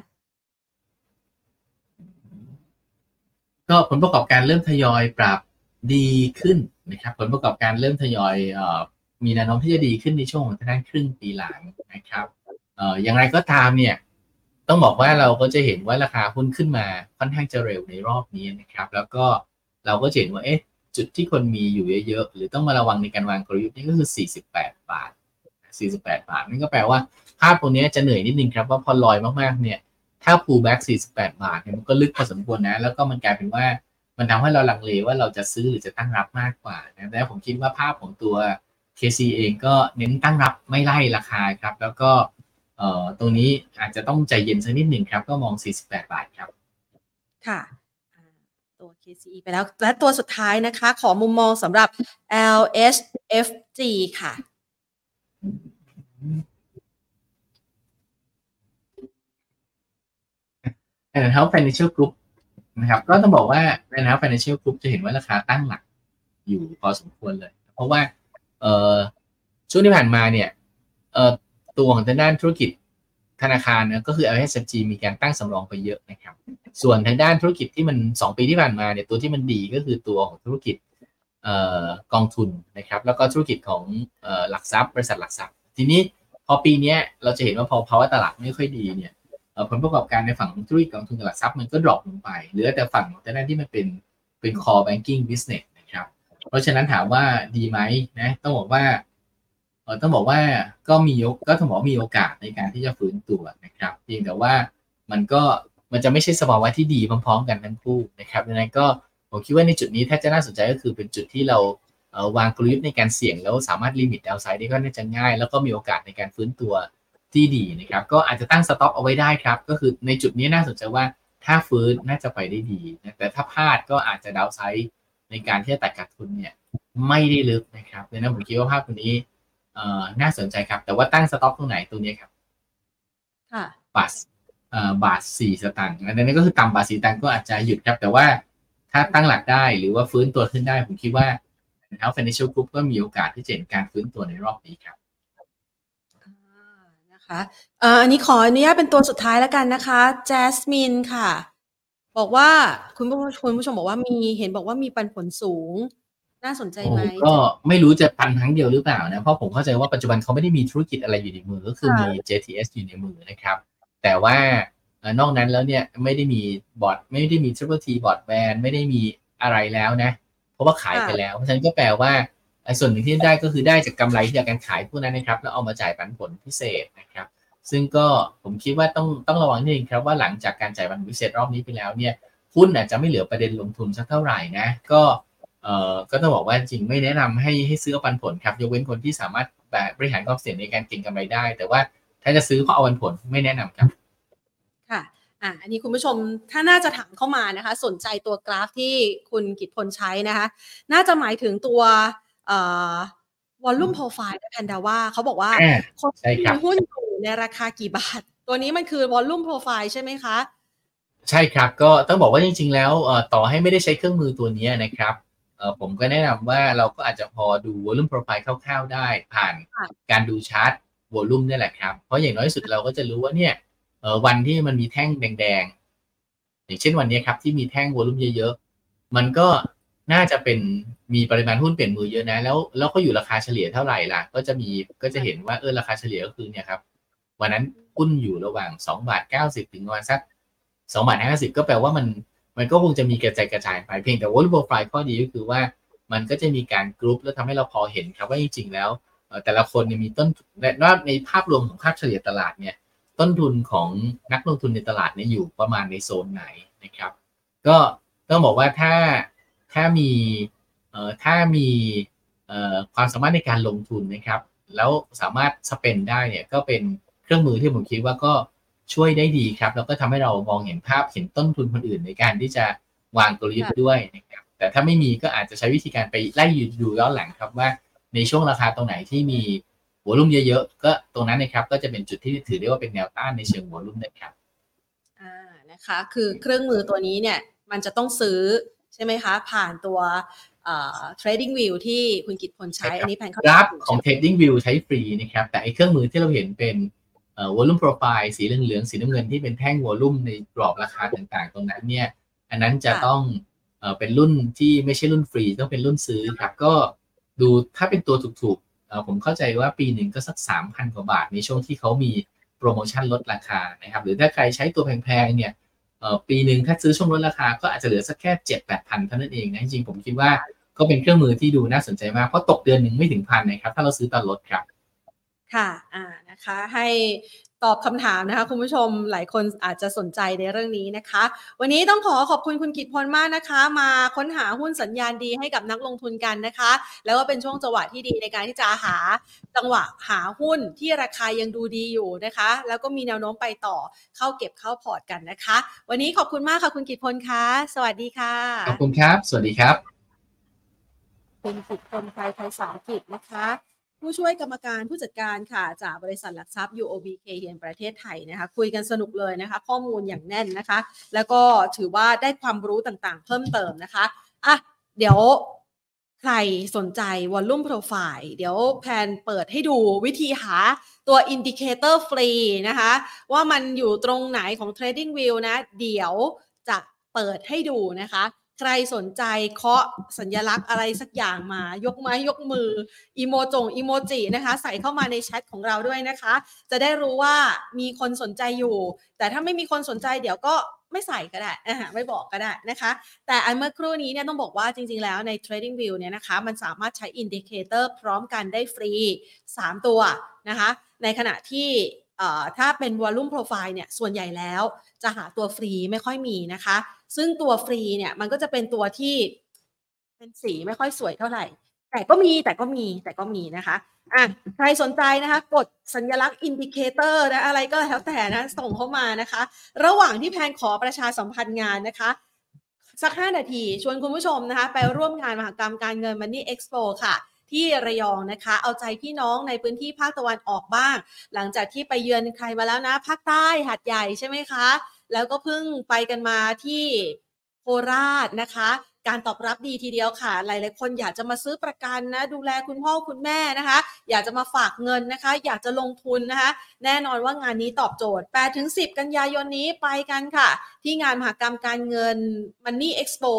ก็ผลประกอบการเริ่มทยอยปรับดีขึ้นนะครับผลประกอบการเริ่มทยอยเออมีแนวโน้มที่จะดีขึ้นในช่วงของทางด้านครึ่งปีหลังนะครับเอ่ออย่างไรก็ตามเนี่ย ต้องบอกว่าเราก็จะเห็นว่าราคาหุ้นขึ้นมาค่อนข้างจะเร็วในรอบนี้นะครับ แล้วก็เราก็จะเห็นว่าเอ๊ะจุดที่คนมีอยู่เยอะๆ หรือต้องมาระวังในการวางกลยุทธ์นี่ก็คือ 48 บาท 48 บาท นั่นก็แปลว่าภาพตรงนี้จะเหนื่อยนิดนึงครับว่าพอลอยมากๆ เนี่ย ถ้า pullback 48 บาทเนี่ยมันก็ลึกพอสมควรนะ แล้วก็มันกลายเป็นว่ามันทำให้เราลังเลว่าเราจะซื้อหรือจะตั้งรับมากกว่านะแต่ผมคิดว่าภาพของตัว KC เองก็เน้นตั้งรับไม่ไล่ราคาครับ แล้วก็ ตรงนี้อาจจะต้องใจเย็นสักนิดหนึ่งครับ ก็มอง 48 บาทครับ ค่ะอ่าตัว KCE ไปแล้ว และตัวสุดท้ายนะคะ ขอมุมมองสำหรับ LHFG ค่ะแลนด์ แอนด์เฮ้าส์ Financial Group นะครับ ก็ต้องบอกว่าแอนด์เฮาส์ Financial Group จะเห็นว่าราคาตั้งหลักอยู่พอสมควรเลย เพราะว่า เอ่อช่วงที่ผ่านมาเนี่ย เอ่อ ตัวของทางด้านธุรกิจธนาคารนี่ยก็คือ LSFG มีการตั้งสำรองไปเยอะนะครับ ส่วนทางด้านธุรกิจที่มัน 2 ปีที่ผ่านมาเนี่ยตัวที่มันดีก็คือตัวของธุรกิจออกองทุนนะครับ แล้วก็ธุรกิจของออหลักทรัพย์บริษัทหลักทรัพย์ ทีนี้พอปีนี้เราจะเห็นว่าพอภาวะตลาดไม่ค่อยดีเนี่ยผลประกอบการในฝั่งของธุรกิจกองทุนกับหลักทรัพย์มันก็ดรอปลงไปเหลือแต่ฝั่งแต่นั้นที่มันเป็นเป็น core banking business นะครับ เพราะฉะนั้นถามว่าดีไหมนะต้องบอกว่า ต้องบอกว่าก็มีกก็ต้องบอกว่ามีโอกาสในการที่จะฟื้นตัวนะครับเพียงแต่ว่ามันก็มันจะไม่ใช่สภาวะที่ดีพร้อมๆ กันทั้งคู่นะครับดังนั้นก็ผมคิดว่าในจุดนี้ถ้าจะน่าสนใจก็คือเป็นจุดที่เราวางกลยุทธ์ในการเสี่ยงแล้วสามารถ limit downside ได้ก็น่าจะง่าย แล้วก็มีโอกาสในการฟื้นตัวที่ดีนะครับก็อาจจะตั้ง stop เอาไว้ได้ครับ ก็คือในจุดนี้น่าสนใจว่าถ้าฟื้นน่าจะไปได้ดีนะแต่ถ้าพลาดก็อาจจะดาวไซด์ในการที่จะตัดขาดทุนเนี่ยไม่ได้ลึกนะครับดังนั้นผมคิดว่าภาพตัวนี้ เอ่อน่าสนใจครับ แต่ว่าตั้งสต็อกตรงไหนตรงนี้ครับ ค่ะ บาทเอ่อบาทสี่สตางค์อันนี้ก็คือต่ำบาทสี่สตางค์ก็อาจจะหยุดครับ แต่ว่าถ้าตั้งหลักได้หรือว่าฟื้นตัวขึ้นได้ ผมคิดว่า Health Financial Group ก็มีโอกาสที่จะเห็นการฟื้นตัวในรอบนี้ครับอ่านะคะเอ่ออันนี้ขออนุญาตเป็นตัวสุดท้ายแล้วกันนะคะแจสมินค่ะ บอกว่าคุณผู้คุณผู้ชมบอกว่ามีเห็นบอกว่ามีปันผลสูง น่าสนใจไหมโอ้ก็ไม่รู้จะปันครั้งเดียวหรือเปล่านะ เพราะผมเข้าใจว่าปัจจุบันเขาไม่ได้มีธุรกิจอะไรอยู่ในมือก็คือค่ะมี JTS อยู่ในมือนะครับ แต่ว่าเอ่อนอกนั้นแล้วเนี่ยไม่ได้มีบอร์ดไม่ได้มี Triple T บอร์ดแบนไม่ได้มีอะไรแล้วนะ เพราะว่าขายไปแล้ว เพราะฉะนั้นก็แปลว่าไอ้ส่วนหนึ่งที่ได้ก็คือได้จากกำไรที่จากการขายพวกนั้นนะครับ แล้วเอามาจ่ายปันผลพิเศษนะครับ ซึ่งก็ผมคิดว่าต้องต้องระวังนิดนึงครับว่าหลังจากการจ่ายปันผลพิเศษรอบนี้ไปแล้วเนี่ยหุ้นอาจจะไม่เหลือประเด็นลงทุนสักเท่าไหร่นะ ก็ เอ่อก็ต้องบอกว่าจริงไม่แนะนำให้ให้ซื้อเอาปันผลครับยกเว้นคนที่สามารถแบบบริหารความเสี่ยงในการเก็งกำไรได้ แต่ว่าถ้าจะซื้อเพราะเอาปันผลไม่แนะนำครับค่ะอ่าอันนี้คุณผู้ชมถ้าน่าจะถามเข้ามานะคะ สนใจตัวกราฟที่คุณกิตพลใช้นะคะ น่าจะหมายถึงตัวเอ่อวอลลุ่มโปรไฟล์แพนดาว่าเขาบอกว่าอ่าคนใช่ที่ครัมีบหุ้นอยู่ในราคากี่บาท ตัวนี้มันคือวอลลุ่มโปรไฟล์ใช่ไหมคะ ใช่ครับ ก็ต้องบอกว่าจริง ๆ แล้วเอ่อต่อให้ไม่ได้ใช้เครื่องมือตัวนี้นะครับเอ่อ ผมก็แนะนำว่าเราก็อาจจะพอดู volume profile คร่าวๆ ได้ ผ่านค่ะการดูชาร์ต volume นี่แหละครับ เพราะอย่างน้อยที่สุดเราก็จะรู้ว่าเนี่ยเอ่อวันที่มันมีแท่งแดงๆ อย่างเช่นวันนี้ครับ ที่มีแท่ง volume เยอะๆ มันก็น่าจะเป็นมีปริมาณหุ้นเปลี่ยนมือเยอะนะ แล้วแล้วก็อยู่ราคาเฉลี่ยเท่าไหร่ล่ะ ก็จะมีก็จะเห็นว่าเออราคาเฉลี่ยก็คือเนี่ยครับวันนั้นหุ้นอยู่ระหว่าง2บาท90 ถึงประมาณสัก2บาท50 ก็แปลว่ามัน มันก็คงจะมีกระจายกระจายไปเพียงแต่ว่า volume profile ข้อดีก็คือว่ามันก็จะมีการกรุ๊ปแล้วทำให้เราพอเห็นครับว่าจริงๆแล้วแต่ละคนมีต้นและว่าในภาพรวมของค่าเฉลี่ยตลาดเนี่ยต้นทุนของนักลงทุนในตลาดเนี่ยอยู่ประมาณในโซนไหนนะครับ ก็ต้องบอกว่าถ้าถ้ามีถ้ามีความสามารถในการลงทุนนะครับ แล้วสามารถสเปนได้เนี่ยก็เป็นเครื่องมือที่ผมคิดว่าก็ ช่วยได้ดีครับแล้วก็ทำให้เรามองเห็นภาพเห็นต้นทุนคนอื่นในการที่จะวางกลยุทธ์ด้วยนะครับแต่ถ้าไม่มีก็อาจจะใช้วิธีการไปไล่ดูย้อนหลังครับว่าในช่วงราคาตรงไหนที่มีหัวลุ่มเยอะๆก็ตรงนั้นนะครับก็จะเป็นจุดที่ถือได้ว่าเป็นแนวต้านในเชิงหัวลุ่มนะครับอ่านะคะคือเครื่องมือตัวนี้เนี่ยมันจะต้องซื้อใช่ไหมคะ ผ่านตัวเอ่อ trading view ที่คุณกิตพลใช้ใช่ครับอันนี้แพนเข้าใจกราฟถูกของใช่ไหม Trading View ใช้ฟรีนะครับ แต่ไอเครื่องมือที่เราเห็นเป็น เอ่อ volume profile สีเหลืองๆสีน้ำเงินที่เป็นแท่ง volume ในกรอบราคาต่างๆ ตรงนั้นเนี่ย อันนั้นจะต้องเป็นรุ่นที่ไม่ใช่รุ่นฟรีต้องเป็นรุ่นซื้อครับ ก็ดูถ้าเป็นตัวถูกๆผมเข้าใจว่าปีหนึ่งก็สัก3,000กว่าบาทในช่วงที่เขามีโปรโมชั่นลดราคานะครับ หรือถ้าใครใช้ตัวแพงๆเนี่ยปีหนึ่งถ้าซื้อช่วงลดราคาก็อาจจะเหลือสักแค่7-8,000เท่านั้นเองนะจริงผมคิดว่าก็เป็นเครื่องมือที่ดูน่าสนใจมากเพราะตกเดือนหนึ่งไม่ถึงพันนะครับ ถ้าเราซื้อตอนลดครับ ค่ะอ่านะคะให้ตอบคำถามนะคะคุณผู้ชมหลายคนอาจจะสนใจในเรื่องนี้นะคะ วันนี้ต้องขอขอบคุณคุณกิตพลมากนะคะ มาค้นหาหุ้นสัญญาณดีให้กับนักลงทุนกันนะคะ แล้วก็เป็นช่วงจังหวะที่ดีในการที่จะหาจังหวะหาหุ้นที่ราคายังดูดีอยู่นะคะ แล้วก็มีแนวโน้มไปต่อเข้าเก็บเข้าพอร์ตกันนะคะ วันนี้ขอบคุณมากค่ะคุณกิตพลคะสวัสดีค่ะขอบคุณครับ สวัสดีครับเป็นกิตพลไทยไทยสามกิจนะคะ ผู้ช่วยกรรมการผู้จัดการค่ะจากบริษัทหลักทรัพย์ UOB k เ n ประเทศไทยนะคะคุยกันสนุกเลยนะคะ ข้อมูลอย่างแน่นนะคะ แล้วก็ถือว่าได้ความรู้ต่างๆ เพิ่มเติมนะคะอะเดี๋ยวใครสนใจ Volume Profile เดี๋ยวแพนเปิดให้ดูวิธีหาตัว indicator ฟรีนะคะ ว่ามันอยู่ตรงไหนของ Trading View นะ เดี๋ยวจะเปิดให้ดูนะคะ ใครสนใจเคาะสัญลักษณ์อะไรสักอย่างมายกไม้ยกมืออีโมจงอีโมจินะคะ ใส่เข้ามาในแชทของเราด้วยนะคะ จะได้รู้ว่ามีคนสนใจอยู่ แต่ถ้าไม่มีคนสนใจเดี๋ยวก็ไม่ใส่ก็ได้อ่าไม่บอกก็ได้นะคะ แต่อันเมื่อครู่นี้เนี่ยต้องบอกว่าจริงๆแล้วใน Trading View เนี่ยนะคะ มันสามารถใช้ indicator พร้อมกันได้ฟรี 3 ตัวนะคะ ในขณะที่ถ้าเป็น Volume Profile เนี่ยส่วนใหญ่แล้วจะหาตัวฟรีไม่ค่อยมีนะคะ ซึ่งตัวฟรีเนี่ยมันก็จะเป็นตัวที่เป็นสีไม่ค่อยสวยเท่าไหร่ แต่ก็มีแต่ก็มีแต่ก็มีนะคะอะใครสนใจนะคะ กดสัญลักษณ์ indicator นะอะไรก็แล้วแต่นะส่งเข้ามานะคะ ระหว่างที่แพนขอประชาสัมพันธ์งานนะคะสัก 5 นาที ชวนคุณผู้ชมนะคะ ไปร่วมงานมหกรรมการเงิน Money Expo ค่ะ ที่ระยองนะคะ เอาใจพี่น้องในพื้นที่ภาคตะวันออกบ้าง หลังจากที่ไปเยือนใครมาแล้วนะ ภาคใต้หาดใหญ่ใช่ไหมคะ แล้วก็เพิ่งไปกันมาที่โคราชนะคะ การตอบรับดีทีเดียวค่ะ หลายๆคนอยากจะมาซื้อประกันนะ ดูแลคุณพ่อคุณแม่นะคะ อยากจะมาฝากเงินนะคะ อยากจะลงทุนนะคะ แน่นอนว่างานนี้ตอบโจทย์8ถึง10 กันยายนนี้ไปกันค่ะ ที่งานมหกรรมการเงิน Money Expo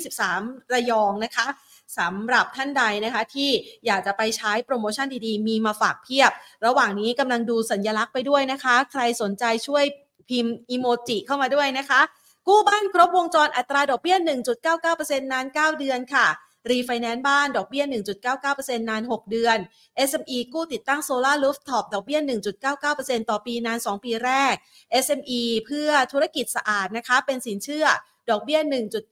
2023 ระยองนะคะสำหรับท่านใดนะคะที่อยากจะไปใช้โปรโมชั่นดีๆ มีมาฝากเพียบ ระหว่างนี้กำลังดูสัญลักษณ์ไปด้วยนะคะ ใครสนใจช่วย พิมพ์อีโมจิเข้ามาด้วยนะคะ กู้บ้านครบวงจรอัตราดอกเบี้ย 1.99%นาน 9 เดือนค่ะรีไฟแนนซ์บ้านดอกเบี้ย 1.99%นาน 6 เดือน SME กู้ติดตั้งโซลาร์รูฟท็อปดอกเบี้ย 1.99%ต่อปีนาน 2 ปีแรก SME เพื่อธุรกิจสะอาดนะคะ เป็นสินเชื่อ ดอกเบี้ย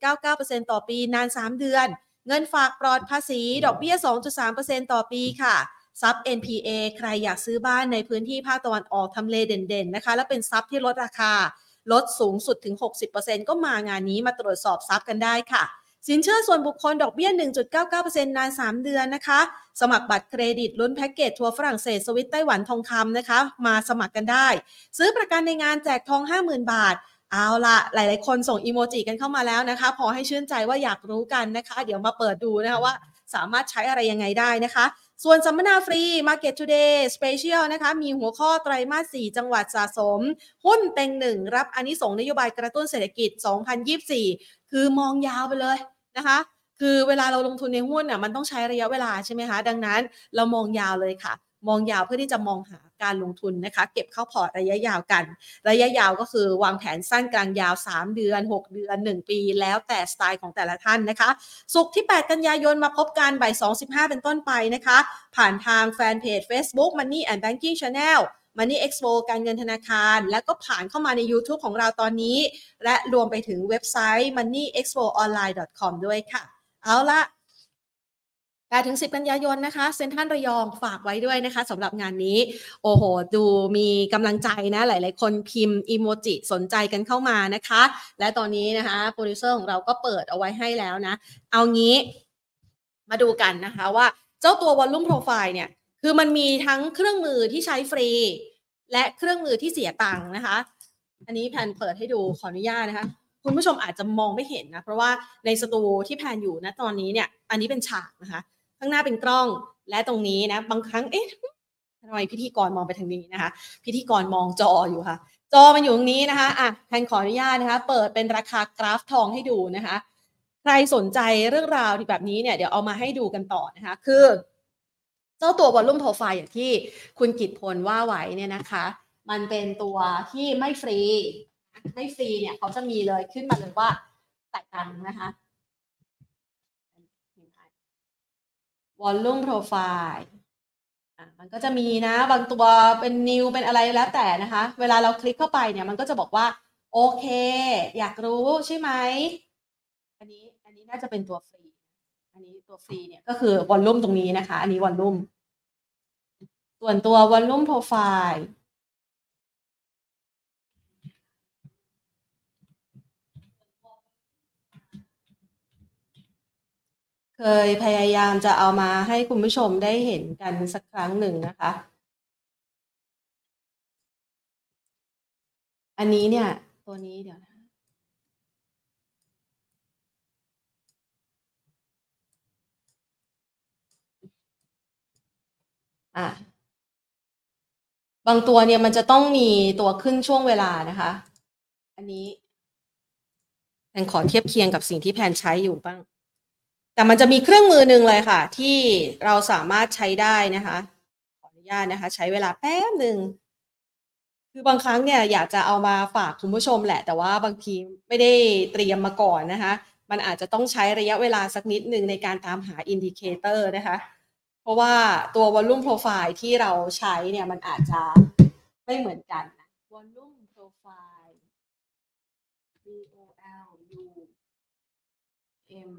1.99%ต่อปีนาน 3 เดือน เงินฝากปลอดภาษี ดอกเบี้ย 2.3%ต่อปีค่ะ ทรัพย์ NPA ใครอยากซื้อบ้านในพื้นที่ภาคตะวันออกทำเลเด่นๆนะคะ และเป็นทรัพย์ที่ลดราคา ลดสูงสุดถึง 60%ก็มางานนี้มาตรวจสอบทรัพย์กันได้ค่ะ สินเชื่อส่วนบุคคลดอกเบี้ย 1.99%นาน 3 เดือนนะคะ สมัครบัตรเครดิตลุ้นแพ็กเกจทัวร์ฝรั่งเศสสวิตไต้หวันทองคำนะคะ มาสมัครกันได้ ซื้อประกันในงานแจกทอง 50,000 บาทเอาละหลาย ๆ คนส่งอีโมจิกันเข้ามาแล้วนะคะ พอให้ชื่นใจว่าอยากรู้กันนะคะ เดี๋ยวมาเปิดดูนะคะว่า สามารถใช้อะไรยังไงได้นะคะ ส่วนสัมมนาฟรี Market Today Special นะคะมีหัวข้อไตรมาส 4 จังหวัดสะสม หุ้นเต็งหนึ่งรับอนนิสงนโยบายกระตุ้นเศรษฐกิจ 2024 คือมองยาวไปเลยนะคะ คือเวลาเราลงทุนในหุ้นน่ะมันต้องใช้ระยะเวลาใช่ไหมคะ ดังนั้นเรามองยาวเลยค่ะ มองยาวเพื่อที่จะมองหา การลงทุนนะคะ เก็บเข้าพอร์ตระยะยาวกัน ระยะยาวก็คือวางแผนสั้นกลางยาว 3 เดือน 6 เดือน 1 ปี แล้วแต่สไตล์ของแต่ละท่านนะคะ สุกที่ 8 กันยายนมาพบกันบ่าย2.15 เป็นต้นไปนะคะ ผ่านทางแฟนเพจ Facebook Money and Banking Channel Money Expo การเงินธนาคาร แล้วก็ผ่านเข้ามาใน YouTube ของเราตอนนี้ และรวมไปถึงเว็บไซต์ moneyexpoonline.com ด้วยค่ะ เอาละ 8ถึง 10 กันยายนนะคะเซ็นทรัลระยองฝากไว้ด้วยนะคะสำหรับงานนี้ โอ้โห ดูมีกำลังใจนะ หลาย ๆ คนพิมพ์อีโมจิสนใจกันเข้ามานะคะ และตอนนี้นะคะโปรดิวเซอร์ของเราก็เปิดเอาไว้ให้แล้วนะ เอางี้มาดูกันนะคะว่าเจ้าตัว Volume Profile เนี่ย คือมันมีทั้งเครื่องมือที่ใช้ฟรี และเครื่องมือที่เสียตังค์นะคะ อันนี้แพนเปิดให้ดูขออนุญาตนะคะ คุณผู้ชมอาจจะมองไม่เห็นนะ เพราะว่าในสตูที่แพนอยู่นะตอนนี้เนี่ย อันนี้เป็นฉากนะคะ ข้างหน้าเป็นกล้องและตรงนี้นะ บางครั้งเอ๊ะทำไมพิธีกรมองไปทางนี้นะคะ พิธีกรมองจออยู่ค่ะ จอมันอยู่ตรงนี้นะคะอะแพนขออนุญาตนะคะ เปิดเป็นราคากราฟทองให้ดูนะคะ ใครสนใจเรื่องราวที่แบบนี้เนี่ยเดี๋ยวเอามาให้ดูกันต่อนะคะ คือ เจ้าตัววอลลุ่มโปรไฟล์อย่างที่คุณกิตพลว่าไว้เนี่ยนะคะ มันเป็นตัวที่ไม่ฟรีไม่ฟรีเนี่ยเขาจะมีเลยขึ้นมาเลยว่าแตกต่างนะคะ วอลลุ่มโปรไฟล์อะมันก็จะมีนะ บางตัวเป็น new เป็นอะไรแล้วแต่นะคะ เวลาเราคลิกเข้าไปเนี่ยมันก็จะบอกว่า โอเค อยากรู้ใช่ไหม อันนี้อันนี้น่าจะเป็นตัวฟรี อันนี้ตัวฟรีเนี่ยก็คือวอลลุ่มตรงนี้นะคะ อันนี้วอลลุ่มส่วนตัววอลลุ่มโปรไฟล์ เคยพยายามจะเอามาให้คุณผู้ชมได้เห็นกันสักครั้งหนึ่งนะคะ อันนี้เนี่ย ตัวนี้เดี๋ยวนะอะบางตัวเนี่ยมันจะต้องมีตัวขึ้นช่วงเวลานะคะ อันนี้แพนขอเทียบเคียงกับสิ่งที่แพนใช้อยู่บ้าง แต่มันจะมีเครื่องมือหนึ่งเลยค่ะ ที่เราสามารถใช้ได้นะคะ ขออนุญาตนะคะ ใช้เวลาแป๊บหนึ่งคือบางครั้งเนี่ยอยากจะเอามาฝากคุณผู้ชมแหละ แต่ว่าบางทีไม่ได้เตรียมมาก่อนนะคะ มันอาจจะต้องใช้ระยะเวลาสักนิดหนึ่งในการตามหา indicator นะคะ เพราะว่าตัว volume profile ที่เราใช้เนี่ยมันอาจจะไม่เหมือนกันนะ volume profile V O L U M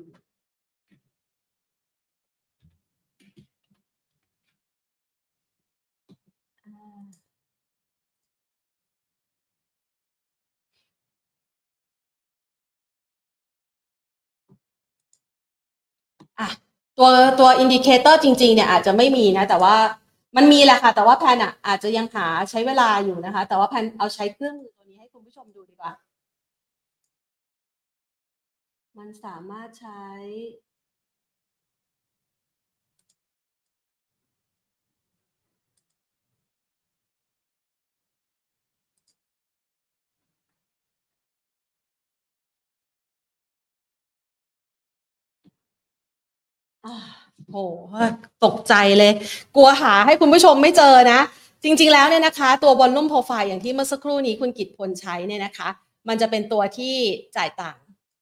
ตัวตัว indicator จริงๆเนี่ยอาจจะไม่มีนะ แต่ว่ามันมีแหละค่ะ แต่ว่าแพนอะอาจจะยังหาใช้เวลาอยู่นะคะ แต่ว่าแพนเอาใช้เครื่องมือตัวนี้ให้คุณผู้ชมดูดีกว่า มันสามารถใช้ โหตกใจเลย กลัวหาให้คุณผู้ชมไม่เจอนะ จริง ๆ แล้วเนี่ยนะคะ ตัวบอลลุ่มโปรไฟล์อย่างที่เมื่อสักครู่นี้คุณกิตพลใช้เนี่ยนะคะ มันจะเป็นตัวที่จ่ายต่าง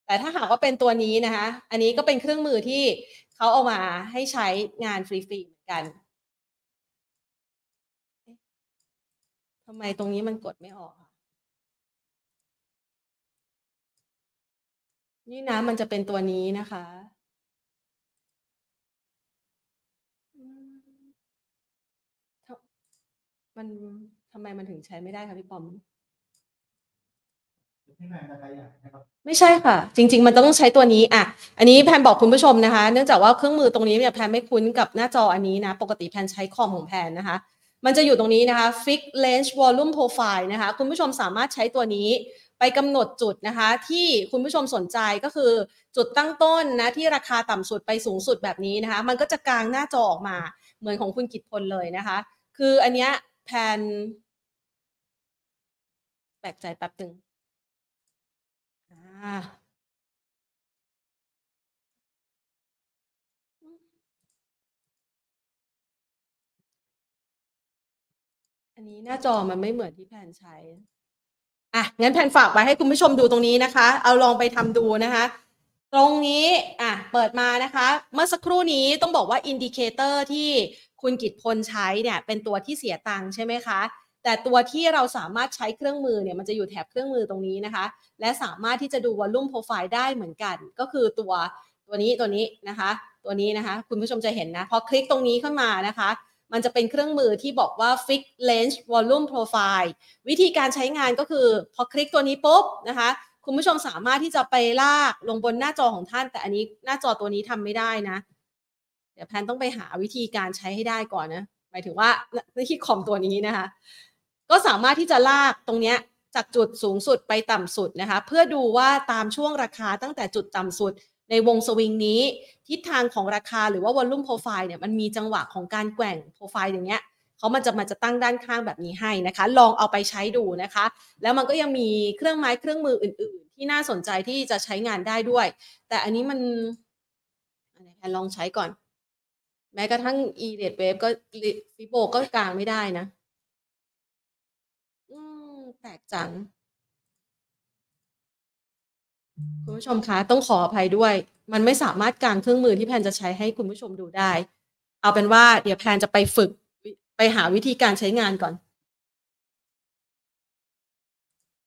แต่ถ้าหากว่าเป็นตัวนี้นะคะ อันนี้ก็เป็นเครื่องมือที่เขาเอามาให้ใช้งานฟรีๆเหมือนกันทำไมตรงนี้มันกดไม่ออกอะนี่นะมันจะเป็นตัวนี้นะคะ อืมทำ มันทำไมมันถึงใช้ไม่ได้คะพี่ปอม ที่ไหนอะไรอย่างนะครับไม่ใช่ค่ะ จริง ๆ มันต้องใช้ตัวนี้อะอันนี้แพนบอกคุณผู้ชมนะคะ เนื่องจากว่าเครื่องมือตรงนี้เนี่ยแพนไม่คุ้นกับหน้าจออันนี้นะ ปกติแพนใช้คอมของแพนนะคะ มันจะอยู่ตรงนี้นะคะ Fix Range Volume Profile นะคะ คุณผู้ชมสามารถใช้ตัวนี้ไปกำหนดจุดนะคะ ที่คุณผู้ชมสนใจก็คือจุดตั้งต้นนะที่ราคาต่ำสุดไปสูงสุดแบบนี้นะคะ มันก็จะกางหน้าจอออกมาเหมือนของคุณกิตพลเลยนะคะ คืออันเนี้ย แพนแปลกใจแป๊บหนึ่งอันนี้หน้าจอมันไม่เหมือนที่แพนใช้ อะ งั้นแพนฝากไว้ให้คุณผู้ชมดูตรงนี้นะคะ เอาลองไปทำดูนะคะ ตรงนี้ อะ เปิดมานะคะ เมื่อสักครู่นี้ต้องบอกว่า indicator ที่ คุณกิตพลใช้เนี่ยเป็นตัวที่เสียตังค์ใช่ไหมคะ แต่ตัวที่เราสามารถใช้เครื่องมือเนี่ยมันจะอยู่แถบเครื่องมือตรงนี้นะคะ และสามารถที่จะดู volume profile ได้เหมือนกัน ก็คือตัวตัวนี้ตัวนี้นะคะ ตัวนี้นะคะ คุณผู้ชมจะเห็นนะ พอคลิกตรงนี้ขึ้นมานะคะ มันจะเป็นเครื่องมือที่บอกว่า Fix Range Volume Profile วิธีการใช้งานก็คือ พอคลิกตัวนี้ปุ๊บนะคะคุณผู้ชมสามารถที่จะไปลากลงบนหน้าจอของท่าน แต่อันนี้หน้าจอตัวนี้ทำไม่ได้นะ ดี๋ยวแพนต้องไปหาวิธีการใช้ให้ได้ก่อนนะหมายถึงว่าในที่คอมตัวนี้นะคะ ก็สามารถที่จะลากตรงเนี้ยจากจุดสูงสุดไปต่ำสุดนะคะ เพื่อดูว่าตามช่วงราคาตั้งแต่จุดต่ำสุด ในวงสวิงนี้ ทิศทางของราคาหรือว่าวอลลุ่มโปรไฟล์เนี่ยมันมีจังหวะของการแกว่งโปรไฟล์อย่างเงี้ยเขามันจะมันจะตั้งด้านข้างแบบนี้ให้นะคะ ลองเอาไปใช้ดูนะคะ แล้วมันก็ยังมีเครื่องไม้เครื่องมืออื่น ๆ ที่น่าสนใจที่จะใช้งานได้ด้วย แต่อันนี้มันอันไหนแพนลองใช้ก่อน แม้กระทั่ง e r a t e wave ก็ฟิโบก็กลางไม่ได้นะ อืมแปลกจัง คุณผู้ชมคะ ต้องขออภัยด้วย มันไม่สามารถกลางเครื่องมือที่แพนจะใช้ให้คุณผู้ชมดูได้ เอาเป็นว่า เดี๋ยวแพนจะไปฝึกไปหาวิธีการใช้งานก่อน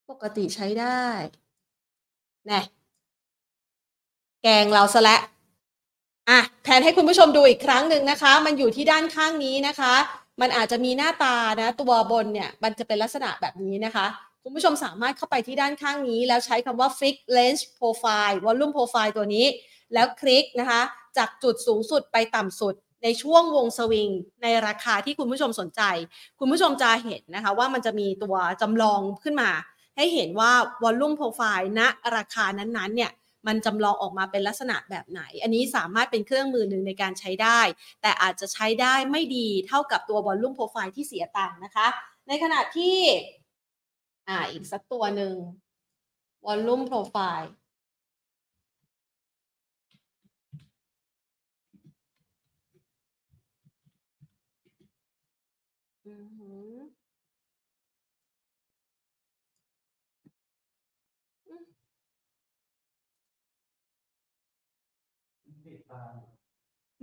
ปกติใช้ได้แน่แกงเราซะและ อะแผนให้คุณผู้ชมดูอีกครั้งหนึ่งนะคะ มันอยู่ที่ด้านข้างนี้นะคะ มันอาจจะมีหน้าตานะ ตัวบนเนี่ยมันจะเป็นลักษณะแบบนี้นะคะ คุณผู้ชมสามารถเข้าไปที่ด้านข้างนี้ แล้วใช้คำว่า fix range profile volume profile ตัวนี้ แล้วคลิกนะคะ จากจุดสูงสุดไปต่ำสุดในช่วงวงสวิงในราคาที่คุณผู้ชมสนใจ คุณผู้ชมจะเห็นนะคะว่ามันจะมีตัวจำลองขึ้นมา ให้เห็นว่า volume profile ณราคานั้นๆเนี่ย มันจำลองออกมาเป็นลักษณะแบบไหน อันนี้สามารถเป็นเครื่องมือหนึ่งในการใช้ได้ แต่อาจจะใช้ได้ไม่ดีเท่ากับตัวบอลลุ่มโปรไฟล์ที่เสียตังค์นะคะ ในขณะที่อ่าอีกสักตัวหนึ่งวอลลุ่มโปรไฟล์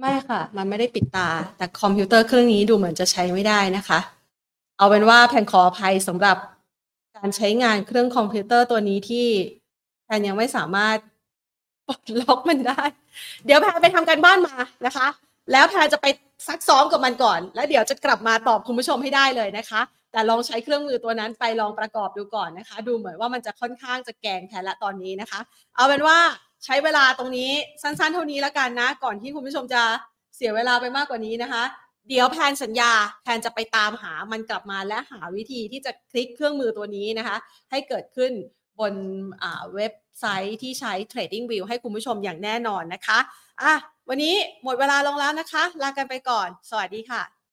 ไม่ค่ะ มันไม่ได้ปิดตา แต่คอมพิวเตอร์เครื่องนี้ดูเหมือนจะใช้ไม่ได้นะคะ เอาเป็นว่าแพนขออภัยสำหรับการใช้งานเครื่องคอมพิวเตอร์ตัวนี้ที่แพนยังไม่สามารถปลดล็อกมันได้ เดี๋ยวแพนไปทำการบ้านมานะคะ แล้วแพนจะไปซักซ้อมกับมันก่อน แล้วเดี๋ยวจะกลับมาตอบคุณผู้ชมให้ได้เลยนะคะ แต่ลองใช้เครื่องมือตัวนั้นไปลองประกอบดูก่อนนะคะ ดูเหมือนว่ามันจะค่อนข้างจะแกงแพนละตอนนี้นะคะ เอาเป็นว่า ใช้เวลาตรงนี้สั้นๆ เท่านี้แล้วกันนะ ก่อนที่คุณผู้ชมจะเสียเวลาไปมากกว่านี้นะคะ เดี๋ยวแพนสัญญาแพนจะไปตามหามันกลับมาและหาวิธีที่จะคลิกเครื่องมือตัวนี้นะคะ ให้เกิดขึ้นบนเว็บไซต์ที่ใช้ Trading View ให้คุณผู้ชมอย่างแน่นอนนะคะอะวันนี้หมดเวลาลงแล้วนะคะ ลากันไปก่อน สวัสดีค่ะ